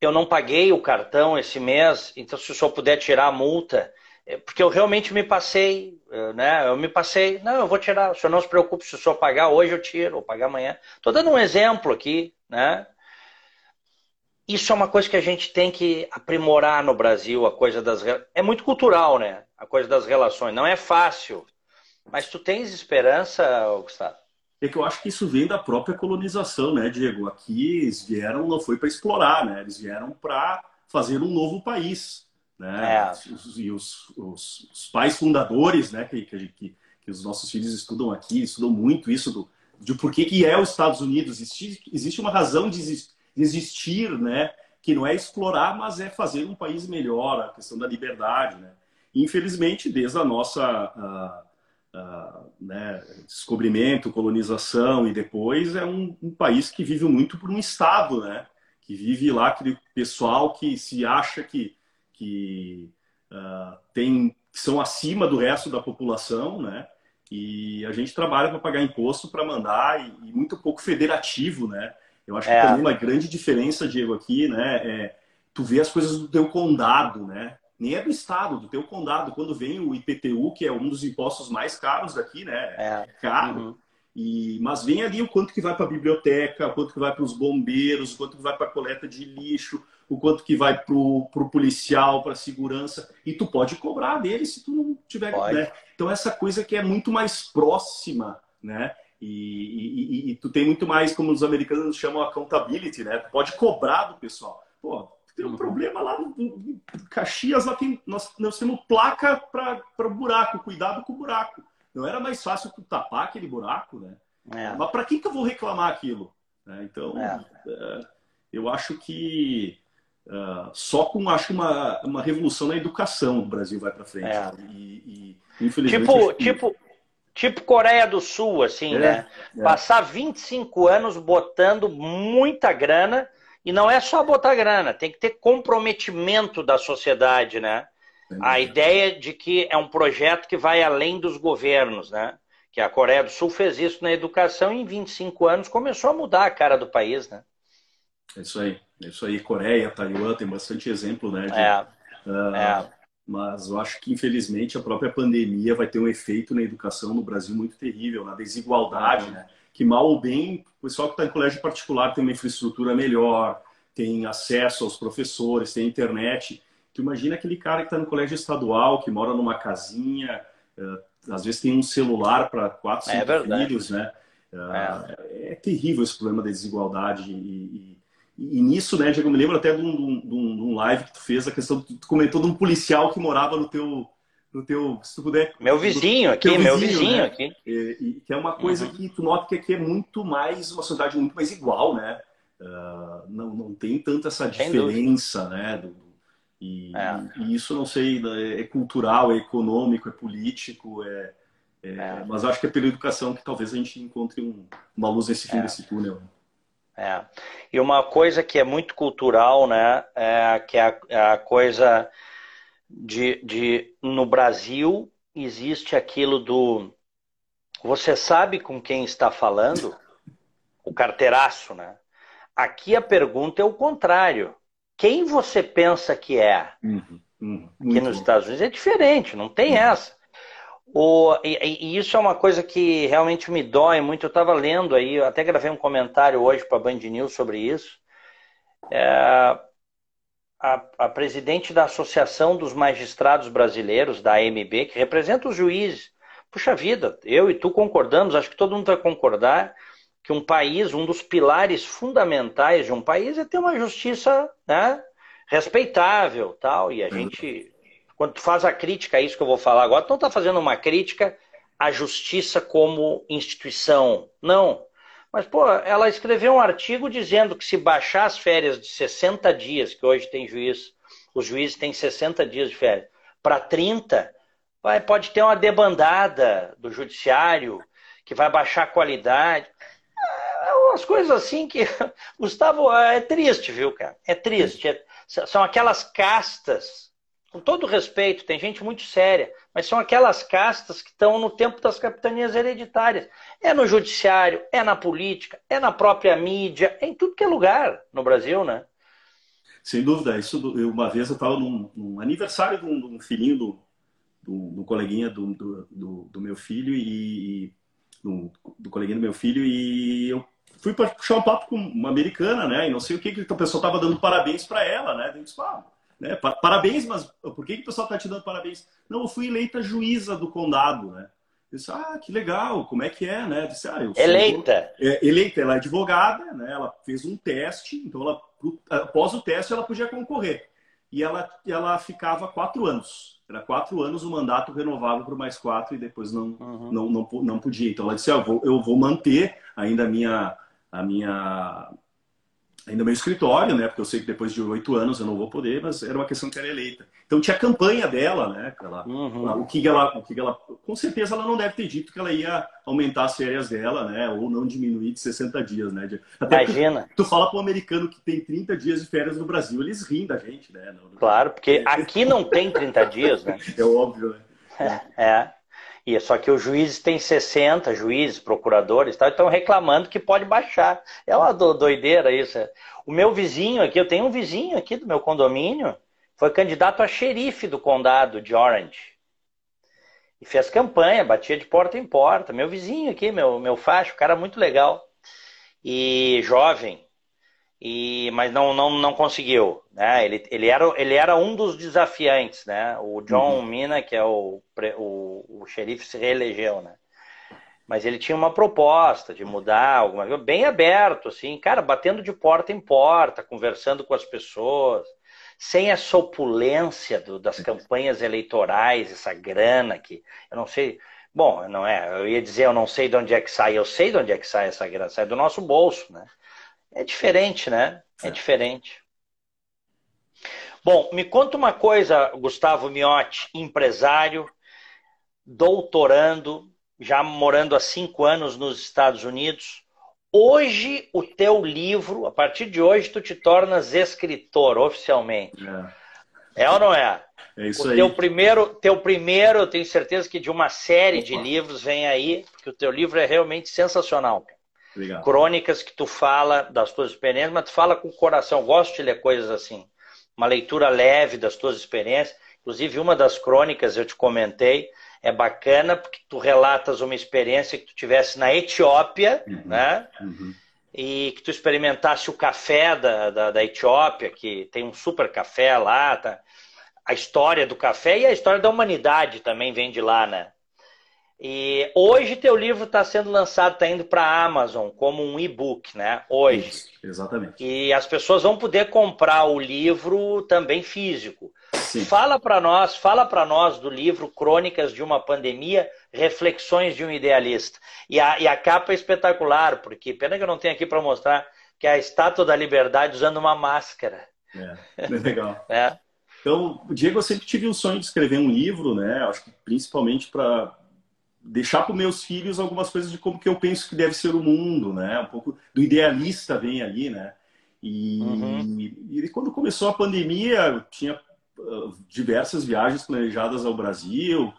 Eu não paguei o cartão esse mês, então se o senhor puder tirar a multa, é porque eu realmente me passei, né? Eu me passei, não, eu vou tirar, o senhor não se preocupe, se o senhor pagar hoje eu tiro, ou pagar amanhã. Estou dando um exemplo aqui, né? Isso é uma coisa que a gente tem que aprimorar no Brasil, a coisa das. É muito cultural, né? A coisa das relações. Não é fácil. Mas tu tens esperança, Gustavo? É que eu acho que isso vem da própria colonização, né, Diego? Aqui eles vieram, não foi para explorar, né? Eles vieram para fazer um novo país, né? É. E os, os, os, pais fundadores, né, que, que, que, que, os nossos filhos estudam aqui, estudam muito isso do, de por que, que é os Estados Unidos. Existe, existe uma razão de existir, né? Que não é explorar, mas é fazer um país melhor, a questão da liberdade, né? Infelizmente, desde a nossa... Uh, né, descobrimento, colonização e depois é um, um, país que vive muito por um estado, né? Que vive lá aquele pessoal que se acha que, que uh, tem que são acima do resto da população, né? E a gente trabalha para pagar imposto para mandar e, e, muito pouco federativo, né? Eu acho que é. também uma grande diferença, Diego, aqui, né? É tu vê as coisas do teu condado, né? Nem é do estado, do teu condado. Quando vem o IPTU, que é um dos impostos mais caros daqui, né? É. Caro. Uhum. E, mas vem ali o quanto que vai para a biblioteca, o quanto que vai para os bombeiros, o quanto que vai para a coleta de lixo, o quanto que vai para o policial, para a segurança, e tu pode cobrar dele se tu não tiver. Né? Então, essa coisa que é muito mais próxima, né? E, e, e, e, tu tem muito mais, como os americanos chamam, accountability, né? Tu pode cobrar do pessoal. Pô, tem um uhum. problema lá no, Caxias, lá tem, nós, nós temos placa para buraco, cuidado com o buraco. Não era mais fácil tu tapar aquele buraco, né? É. Mas para quem que eu vou reclamar aquilo? É, então, é. é eu acho que uh, só com acho uma, uma revolução na educação o Brasil vai para frente. É. E, e, infelizmente. Tipo, que... tipo, tipo Coreia do Sul, assim, é, né? Passar 25 anos botando muita grana. E não é só botar grana, tem que ter comprometimento da sociedade, né? A ideia de que é um projeto que vai além dos governos, né? Que a Coreia do Sul fez isso na educação e em 25 anos começou a mudar a cara do país, né? É isso aí. É isso aí. Coreia, Taiwan, tem bastante exemplo, né? De, é. Uh, é. Mas eu acho que, infelizmente, a própria pandemia vai ter um efeito na educação no Brasil muito terrível, na desigualdade, uhum. né? Que mal ou bem, o pessoal que está em colégio particular tem uma infraestrutura melhor, tem acesso aos professores, tem internet. Tu imagina aquele cara que está no colégio estadual, que mora numa casinha, uh, às vezes tem um celular para quatro, é cinco é filhos, né? É. é. terrível esse problema da desigualdade e, e, e nisso, né, Diego, eu me lembro até de um, de, um, de um, live que tu fez, a questão, tu comentou de um policial que morava no teu, no teu, se tu puder. Meu vizinho aqui, vizinho, meu vizinho né? aqui. E, e, que é uma coisa uhum. que tu nota que aqui é muito mais, uma sociedade muito mais igual, né? Uh, não, não tem tanta essa diferença, né? Do, e, é. e, isso, não sei, né, é cultural, é econômico, é político, é, é, é. mas acho que é pela educação que talvez a gente encontre um, uma luz nesse fim é. desse túnel. É. E uma coisa que é muito cultural, né, é que é a, é a coisa de, de no Brasil existe aquilo do você sabe com quem está falando, o carteiraço, né? Aqui a pergunta é o contrário quem você pensa que é. Uhum, uhum, Aqui nos Estados Unidos é diferente, não tem uhum. essa. O, e, e, isso é uma coisa que realmente me dói muito. Eu estava lendo aí, até gravei um comentário hoje para a Band News sobre isso. É, a, a, presidente da Associação dos Magistrados Brasileiros, da AMB, que representa os juízes. Puxa vida, eu e tu concordamos, acho que todo mundo vai concordar que um país, um dos pilares fundamentais de um país é ter uma justiça né, respeitável, tal. E a gente, quando tu faz a crítica a isso que eu vou falar agora, tu não está fazendo uma crítica à justiça como instituição, não. Mas, pô, ela escreveu um artigo dizendo que se baixar as férias de 60 dias, que hoje tem juiz, os juízes têm 60 dias de férias, para 30, vai, pode ter uma debandada do judiciário que vai baixar a qualidade umas coisas assim que, [LAUGHS] Gustavo, é triste, viu, cara? É triste. É, são aquelas castas, com todo respeito, tem gente muito séria, mas são aquelas castas que estão no tempo das capitanias hereditárias. É no judiciário, é na política, é na própria mídia, é em tudo que é lugar no Brasil, né? Sem dúvida. Isso, uma vez eu estava num, num, aniversário de um, de um filhinho do, do, do coleguinha do, do, do, meu filho e, do, do coleguinha do meu filho e eu fui puxar um papo com uma americana, né? E não sei o que, que o pessoal tava dando parabéns para ela, né? Eu disse, ah, né? Parabéns, mas por que, que o pessoal tá te dando parabéns? Não, eu fui eleita juíza do condado, né? Eu disse, ah, que legal, como é que é, né? Eu disse, ah, eu eleita. É, eleita, ela é advogada, né? Ela fez um teste, então ela, após o teste ela podia concorrer. E ela, ela ficava quatro anos. Era quatro anos o mandato renovava por mais quatro e depois não, uhum. não, não, não, podia. Então ela disse, ah, eu, vou, eu vou manter ainda a minha a minha ainda meu escritório, né? Porque eu sei que depois de oito anos eu não vou poder, mas era uma questão que era eleita. Então tinha a campanha dela, né? Ela, uhum. o que ela, o que ela, com certeza ela não deve ter dito que ela ia aumentar as férias dela, né? Ou não diminuir de 60 dias, né? Até Imagina. Tu, fala para um americano que tem 30 dias de férias no Brasil, eles riem da gente, né? Claro, porque aqui não tem 30 dias, né? [LAUGHS] É óbvio, né? [LAUGHS] É. é. E só que os juízes têm 60 juízes, procuradores, tal, estão reclamando que pode baixar. É uma doideira isso. O meu vizinho aqui, eu tenho um vizinho aqui do meu condomínio, foi candidato a xerife do condado de Orange. E fez campanha, batia de porta em porta. Meu vizinho aqui, meu, meu facho, cara muito legal. E jovem. E, mas não, não, não conseguiu. Né? Ele, ele, era, ele era um dos desafiantes. Né? O John uhum. Mina, que é o, o, o xerife, se reelegeu. Né? Mas ele tinha uma proposta de mudar alguma coisa, bem aberto, assim, cara, batendo de porta em porta, conversando com as pessoas, sem essa opulência do, das campanhas eleitorais, essa grana que eu não sei. Bom, não é, eu ia dizer, eu não sei de onde é que sai, eu sei de onde é que sai essa grana, sai do nosso bolso, né? É diferente, né? É, é. diferente. Bom, me conta uma coisa, Gustavo Miotti, empresário, doutorando, já morando há cinco anos nos Estados Unidos. Hoje, o teu livro, a partir de hoje, tu te tornas escritor oficialmente. É, é ou não é? É isso o aí. Teu primeiro, teu primeiro, eu tenho certeza que de uma série de livros vem aí, porque o teu livro é realmente sensacional. Obrigado. Crônicas que tu fala das tuas experiências, mas tu fala com o coração. Eu gosto de ler coisas assim. Uma leitura leve das tuas experiências. Inclusive, uma das crônicas eu te comentei, é bacana porque tu relatas uma experiência que tu tivesse na Etiópia, uhum, né? Uhum. E que tu experimentasse o café da, da, da, Etiópia, que tem um super café lá, tá? A história do café e a história da humanidade também vem de lá, né? E hoje teu livro está sendo lançado, está indo para a Amazon como um e-book, né? Hoje. Isso, exatamente. E as pessoas vão poder comprar o livro também físico. Sim. Fala para nós, fala para nós do livro Crônicas de uma Pandemia, Reflexões de um Idealista. E a, e a capa é espetacular, porque pena que eu não tenho aqui para mostrar que é a estátua da liberdade usando uma máscara. É, é legal. [LAUGHS] é. Então, Diego, eu sempre tive o sonho de escrever um livro, né? Acho que principalmente para deixar para meus filhos algumas coisas de como que eu penso que deve ser o mundo, né? Um pouco do idealista vem ali, né? E, uhum. e quando começou a pandemia, eu tinha diversas viagens planejadas ao Brasil,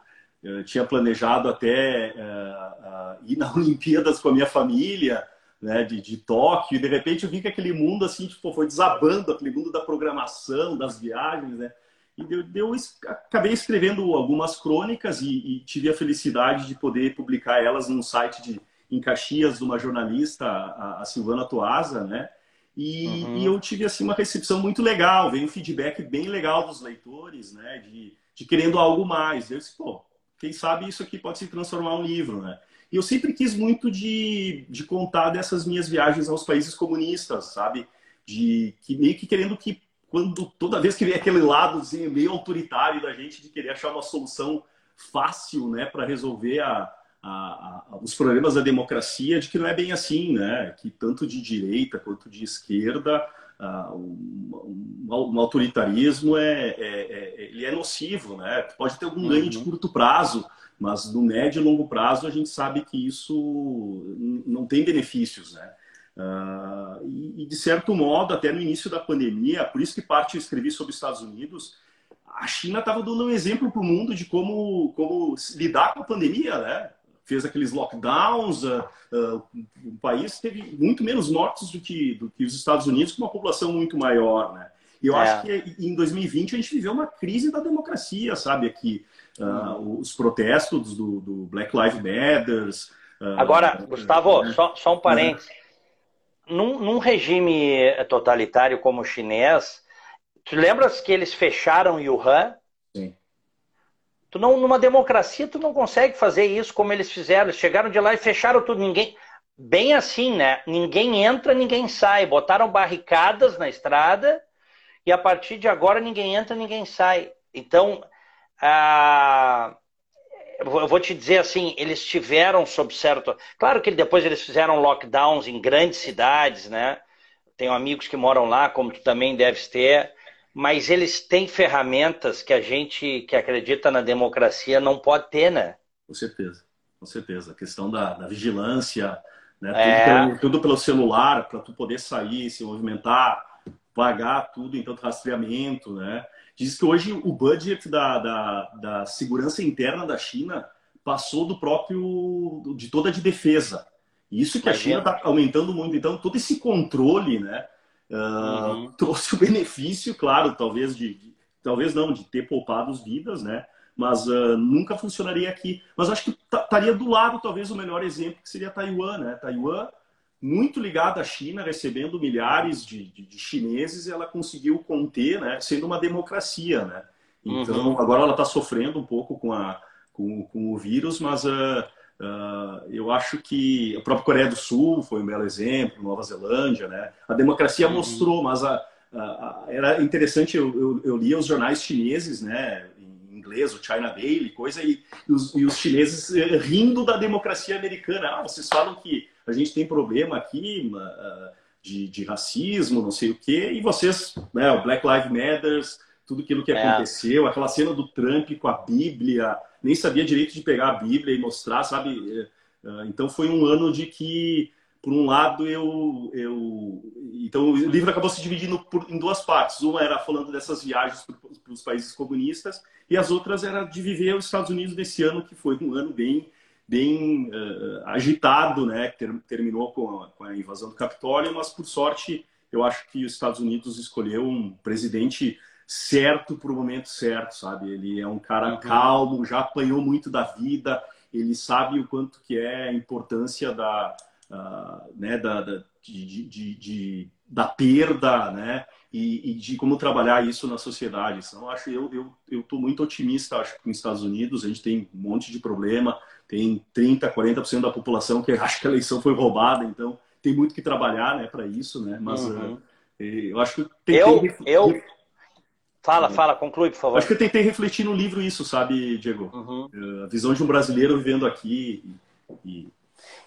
eu tinha planejado até uh, uh, ir na [LAUGHS] Olimpíadas com a minha família, né, de, de Tóquio, e de repente eu vi que aquele mundo assim tipo, foi desabando, aquele mundo da programação, das viagens, né? E eu, eu acabei escrevendo algumas crônicas e, e, tive a felicidade de poder publicar elas num site de, em Caxias de uma jornalista, a, a Silvana Toasa, né? E, uhum. e, eu tive assim uma recepção muito legal, veio um feedback bem legal dos leitores, né? De, de querendo algo mais. Eu disse, pô, quem sabe isso aqui pode se transformar em um livro, né? E eu sempre quis muito de, de contar dessas minhas viagens aos países comunistas, sabe? De que meio que querendo que quando toda vez que vem aquele lado assim, meio autoritário da gente de querer achar uma solução fácil, né, para resolver a, a, a, os problemas da democracia de que não é bem assim, né? Que tanto de direita quanto de esquerda uh, um, um, autoritarismo é, é, é, ele é nocivo, né? Pode ter algum uhum. ganho de curto prazo, mas no médio e longo prazo a gente sabe que isso não tem benefícios, né? Uh, e, e, de certo modo, até no início da pandemia, por isso que parte eu escrevi sobre os Estados Unidos, a China estava dando um exemplo para o mundo de como, como lidar com a pandemia, né? fez aqueles lockdowns, uh, uh, o país teve muito menos mortos do que, do que os Estados Unidos, com uma população muito maior, né? E eu é. acho que em 2020 a gente viveu uma crise da democracia, sabe? Aqui, uh, os protestos do, do, Black Lives Matter. Agora, Gustavo, né? só, só um parênteses. Num, num regime totalitário como o chinês, tu lembras que eles fecharam Wuhan? Sim. Tu não, numa democracia, tu não consegue fazer isso como eles fizeram. Eles chegaram de lá e fecharam tudo. Ninguém. Bem assim, né? Ninguém entra, ninguém sai. Botaram barricadas na estrada e a partir de agora ninguém entra, ninguém sai. Então, eu vou te dizer assim, eles tiveram sob certo. Claro que depois eles fizeram lockdowns em grandes cidades, né? Tenho amigos que moram lá, como tu também deves ter mas eles têm ferramentas que a gente que acredita na democracia não pode ter, né? Com certeza, com certeza. A questão da, da vigilância, né? É... Tudo, pelo, tudo, pelo, celular, para tu poder sair, se movimentar, pagar tudo, então rastreamento, né? Diz que hoje o budget da, da, da segurança interna da China passou do próprio de toda de defesa. Isso que a China está aumentando muito. Então, todo esse controle, né? Uh, uhum. [LAUGHS] trouxe o benefício, claro, talvez de, de, talvez não, de ter poupado as vidas, né? mas uh, nunca funcionaria aqui. Mas acho que estaria do lado, talvez, o melhor exemplo, que seria Taiwan, né? Taiwan, muito ligada à China, recebendo milhares de, de, de chineses, ela conseguiu conter, né? Sendo uma democracia, né? Então, uhum. agora ela está sofrendo um pouco com, a, com, com o vírus, mas uh, uh, eu acho que a própria Coreia do Sul foi um belo exemplo, Nova Zelândia, né? A democracia uhum. mostrou, mas a, a, era interessante, eu, eu, eu lia os jornais chineses, né? inglês, o China Daily, coisa, e, e, os, e, os, chineses eh, rindo da democracia americana. Ah, vocês falam que a gente tem problema aqui uh, de, de, racismo, não sei o quê, e vocês, né, o Black Lives Matter, tudo aquilo que é. aconteceu, aquela cena do Trump com a Bíblia, nem sabia direito de pegar a Bíblia e mostrar, sabe? Uh, então foi um ano de que por um lado, eu, eu. Então, o livro acabou se dividindo por, em duas partes. Uma era falando dessas viagens para os países comunistas, e as outras era de viver os Estados Unidos nesse ano, que foi um ano bem, bem uh, agitado, né? Ter, terminou com a, com a invasão do Capitólio, mas, por sorte, eu acho que os Estados Unidos escolheu um presidente certo para o momento certo, sabe? Ele é um cara uhum. calmo, já apanhou muito da vida, ele sabe o quanto que é a importância da uh, né, da, da, de, de, de, da perda, né, e, e, de como trabalhar isso na sociedade. Então, acho eu eu eu estou muito otimista, acho que nos Estados Unidos a gente tem um monte de problema, tem 30, 40% da população que [LAUGHS] acha que a eleição foi roubada, então tem muito que trabalhar, né, para isso, né, mas uhum. uh, eu acho que tem eu, que... eu Fala, fala, conclui, por favor. Acho que eu tentei refletir no livro isso, sabe, Diego? Uhum. A visão de um brasileiro vivendo aqui e,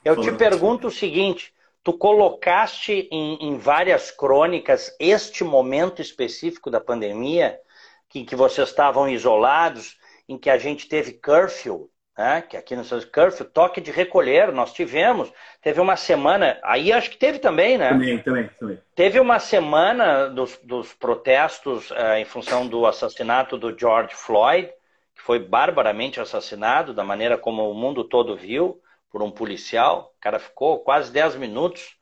eu te pergunto o seguinte: tu colocaste em, em, várias crônicas este momento específico da pandemia, que, que vocês estavam isolados, em que a gente teve curfew, né? que aqui no curfew, toque de recolher, nós tivemos. Teve uma semana, aí acho que teve também, né? Também, também, também. Teve uma semana dos, dos protestos uh, em função do assassinato do George Floyd, que foi barbaramente assassinado, da maneira como o mundo todo viu por um policial. O cara ficou quase 10 minutos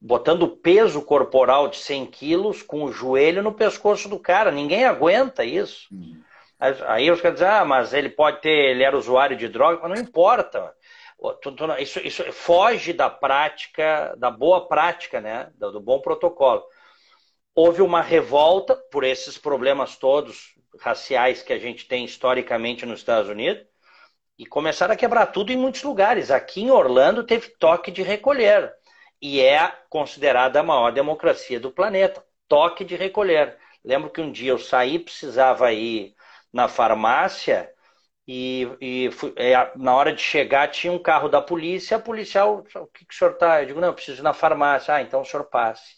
botando peso corporal de 100 quilos com o joelho no pescoço do cara. Ninguém aguenta isso. Hum. Aí os caras dizem, ah, mas ele pode ter, ele era usuário de droga, mas não importa. Isso, isso foge da prática, da boa prática, né? Do bom protocolo. Houve uma revolta por esses problemas todos raciais que a gente tem historicamente nos Estados Unidos e começaram a quebrar tudo em muitos lugares. Aqui em Orlando teve toque de recolher. E é considerada a maior democracia do planeta. Toque de recolher. Lembro que um dia eu saí, precisava ir na farmácia e, e fui, é, na hora de chegar tinha um carro da polícia. A policial, o que, que o senhor está? Eu digo, não, eu preciso ir na farmácia. Ah, então o senhor passe.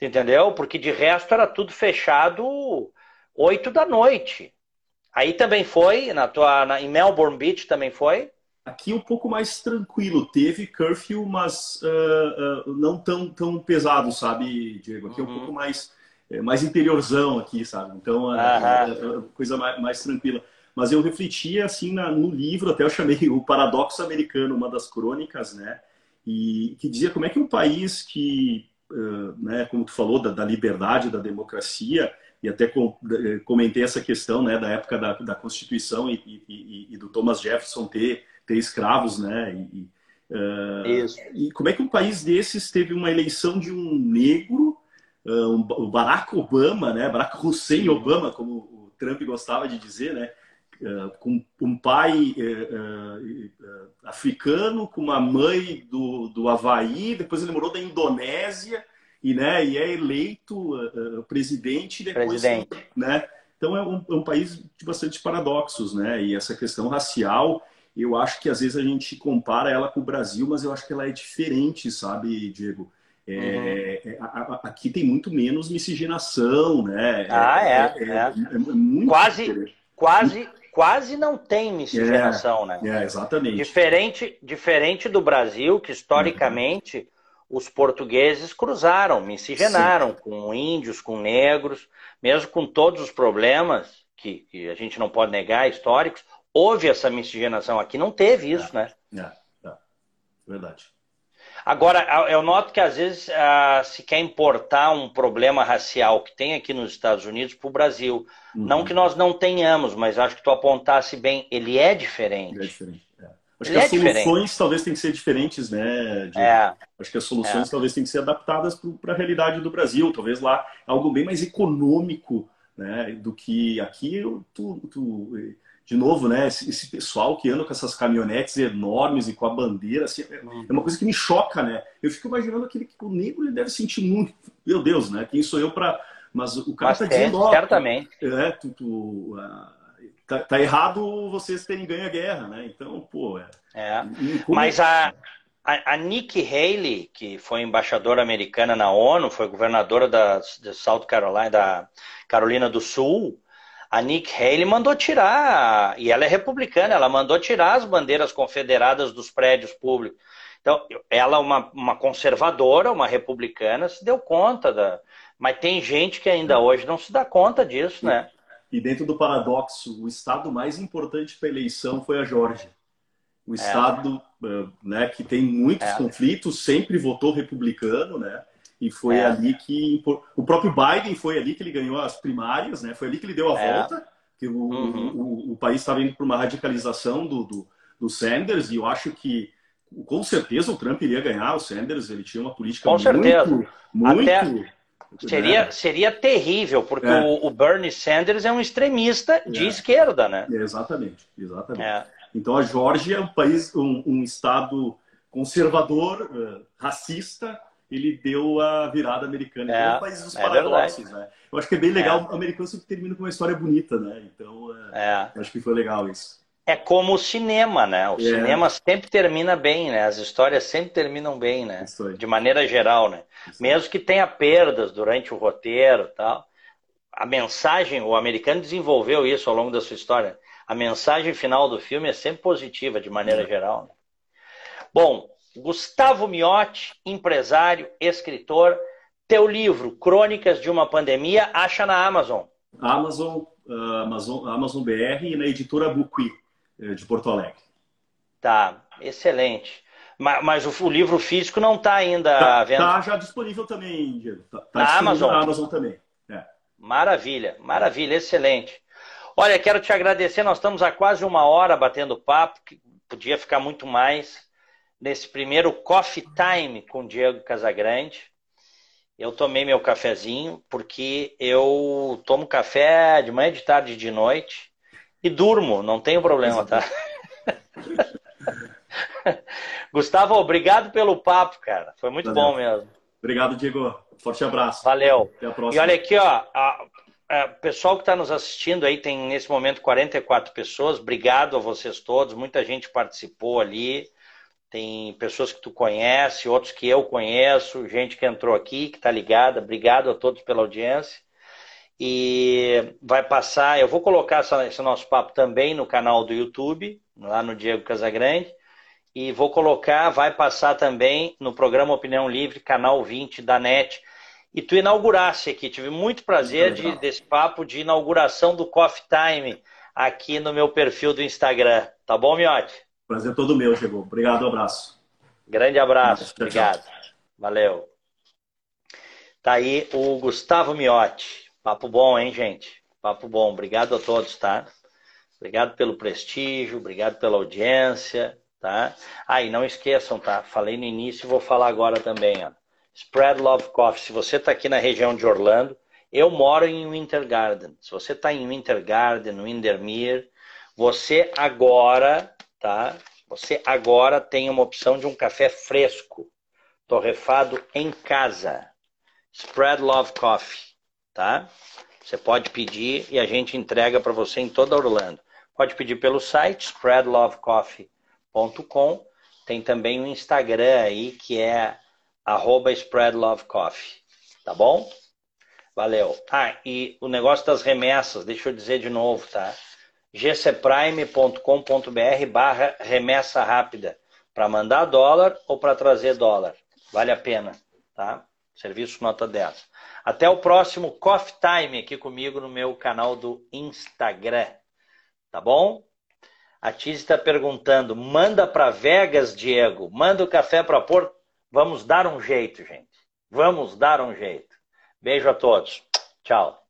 Entendeu? Porque de resto era tudo fechado oito da noite. Aí também foi, na tua, na, em Melbourne Beach também foi? Aqui um pouco mais tranquilo. Teve curfew, mas uh, uh, não tão, tão pesado, sabe, Diego? Aqui uhum. é um uhum. pouco mais, é, mais interiorzão aqui, sabe? Então, uh, coisa mais, mais, tranquila. Mas eu refletia, assim, na, no livro, até eu chamei o Paradoxo Americano, uma das crônicas, né? E que dizia como é que um país que, né, como tu falou, da, da liberdade, da democracia, e até eh, comentei essa questão né, da época da, da Constituição e, e, e, do Thomas Jefferson ter, ter escravos, né? E, uh, Isso. e como é que um país desses teve uma eleição de um negro, uh, um, o Barack Obama, né? Barack Hussein Obama, como o Trump gostava de dizer, né? Uh, com um pai africano, com uma mãe do, do Havaí, depois ele morou da Indonésia, e, né, e é eleito uh, presidente depois, presidente. né? Então é um, é um, país de bastante paradoxos, né? E essa questão racial, eu acho que às vezes a gente compara ela com o Brasil, mas eu acho que ela é diferente, sabe, Diego? É, uhum. é, a, a, aqui tem muito menos miscigenação, né? Ah, é. é, é. é quase, quase, quase não tem miscigenação, né? É, exatamente. Diferente, diferente do Brasil, que historicamente uhum os portugueses cruzaram, miscigenaram Sim. com índios, com negros, mesmo com todos os problemas que, que, a gente não pode negar, históricos, houve essa miscigenação. Aqui não teve isso, é, né? É, é, verdade. Agora, eu noto que às vezes se quer importar um problema racial que tem aqui nos Estados Unidos para o Brasil. Uhum. Não que nós não tenhamos, mas acho que tu apontasse bem, ele é diferente. Ele é diferente. É. Acho ele que é as soluções diferente. talvez têm que ser diferentes, né? É. Acho que as soluções é. talvez têm que ser adaptadas para a realidade do Brasil. Talvez lá algo bem mais econômico né, do que aqui. Tu, tu, de novo, né, esse, esse, pessoal que anda com essas caminhonetes enormes e com a bandeira, assim, é, é uma coisa que me choca, né? Eu fico imaginando aquele que o negro ele deve sentir muito. Meu Deus, né? Quem sou eu para. Mas o cara está dizendo, ó, certamente. É, tu, tu uh, tá, tá, errado vocês terem ganho a guerra, né? Então, pô. É. é. Mas a, a, a Nikki Haley, que foi embaixadora americana na ONU, foi governadora da, da South Carolina, da Carolina do Sul a Nick Haley mandou tirar, e ela é republicana, ela mandou tirar as bandeiras confederadas dos prédios públicos. Então, ela, uma, uma conservadora, uma republicana, se deu conta da. Mas tem gente que ainda hoje não se dá conta disso, né? E dentro do paradoxo, o estado mais importante para a eleição foi a Geórgia. O é. estado é. né, que tem muitos é. conflitos, sempre votou republicano, né? E foi é. ali que o próprio Biden foi ali que ele ganhou as primárias, né? Foi ali que ele deu a é. volta, que o, uhum. o, o, país estava indo para uma radicalização do, do, do, Sanders e eu acho que com certeza o Trump iria ganhar. O Sanders ele tinha uma política com muito, certeza. muito Até... Né? Seria, seria terrível, porque é. o, o, Bernie Sanders é um extremista de é. esquerda, né? exatamente, exatamente. É. Então a Geórgia é um país, um, um estado conservador, uh, racista, ele deu a virada americana. É, é o país dos é paradoxos, né? Eu acho que é bem legal. É. O americano sempre termina com uma história bonita, né? Então, é, é. acho que foi legal isso. É como o cinema, né? O é. cinema sempre termina bem, né? As histórias sempre terminam bem, né? De maneira geral, né? Mesmo que tenha perdas durante o roteiro tal. A mensagem, o americano desenvolveu isso ao longo da sua história. A mensagem final do filme é sempre positiva, de maneira geral. Né? Bom, Gustavo Miotti, empresário, escritor. Teu livro, Crônicas de uma Pandemia, acha na Amazon. Amazon, uh, Amazon, Amazon BR e na editora Buqui, de Porto Alegre. Tá, excelente. Mas, mas o, o, livro físico não está ainda tá, à venda? Está já disponível também, Diego. Tá, tá na Amazon? Na Amazon também. É. Maravilha, maravilha, excelente. Olha, quero te agradecer. Nós estamos há quase uma hora batendo papo, que podia ficar muito mais nesse primeiro Coffee Time com Diego Casagrande. Eu tomei meu cafezinho porque eu tomo café de manhã, de tarde e de noite e durmo, não tenho problema, tá? [LAUGHS] Gustavo, obrigado pelo papo, cara. Foi muito Valeu. bom mesmo. Obrigado, Diego. Forte abraço. Valeu. Até a próxima. E olha aqui, ó, a, a, pessoal que está nos assistindo aí, tem nesse momento 44 pessoas. Obrigado a vocês todos. Muita gente participou ali. Tem pessoas que tu conhece, outros que eu conheço, gente que entrou aqui, que está ligada. Obrigado a todos pela audiência. E vai passar, eu vou colocar esse nosso papo também no canal do YouTube, lá no Diego Casagrande. E vou colocar, vai passar também no programa Opinião Livre, canal 20 da NET. E tu inaugurasse aqui, tive muito prazer de, desse papo de inauguração do Coffee Time aqui no meu perfil do Instagram. Tá bom, Miotti? Prazer todo meu, chegou. Obrigado, um abraço. Grande abraço, tchau, obrigado. Tchau. Valeu. Tá aí o Gustavo Miotti. Papo bom, hein, gente? Papo bom. Obrigado a todos, tá? Obrigado pelo prestígio, obrigado pela audiência, tá? Ah, e não esqueçam, tá? Falei no início e vou falar agora também, ó. Spread Love Coffee. Se você está aqui na região de Orlando, eu moro em Winter Garden. Se você está em Winter Garden, Windermere, você agora tá? Você agora tem uma opção de um café fresco, torrefado em casa. Spread Love Coffee, tá? Você pode pedir e a gente entrega para você em toda Orlando. Pode pedir pelo site spreadlovecoffee.com. Tem também o um Instagram aí que é @spreadlovecoffee, tá bom? Valeu. Ah, e o negócio das remessas, deixa eu dizer de novo, tá? gcprime.com.br barra remessa rápida para mandar dólar ou para trazer dólar. Vale a pena, tá? Serviço nota 10. Até o próximo Coffee Time aqui comigo no meu canal do Instagram. Tá bom? A Tizi está perguntando: manda para Vegas, Diego? Manda o café para Porto? Vamos dar um jeito, gente. Vamos dar um jeito. Beijo a todos. Tchau.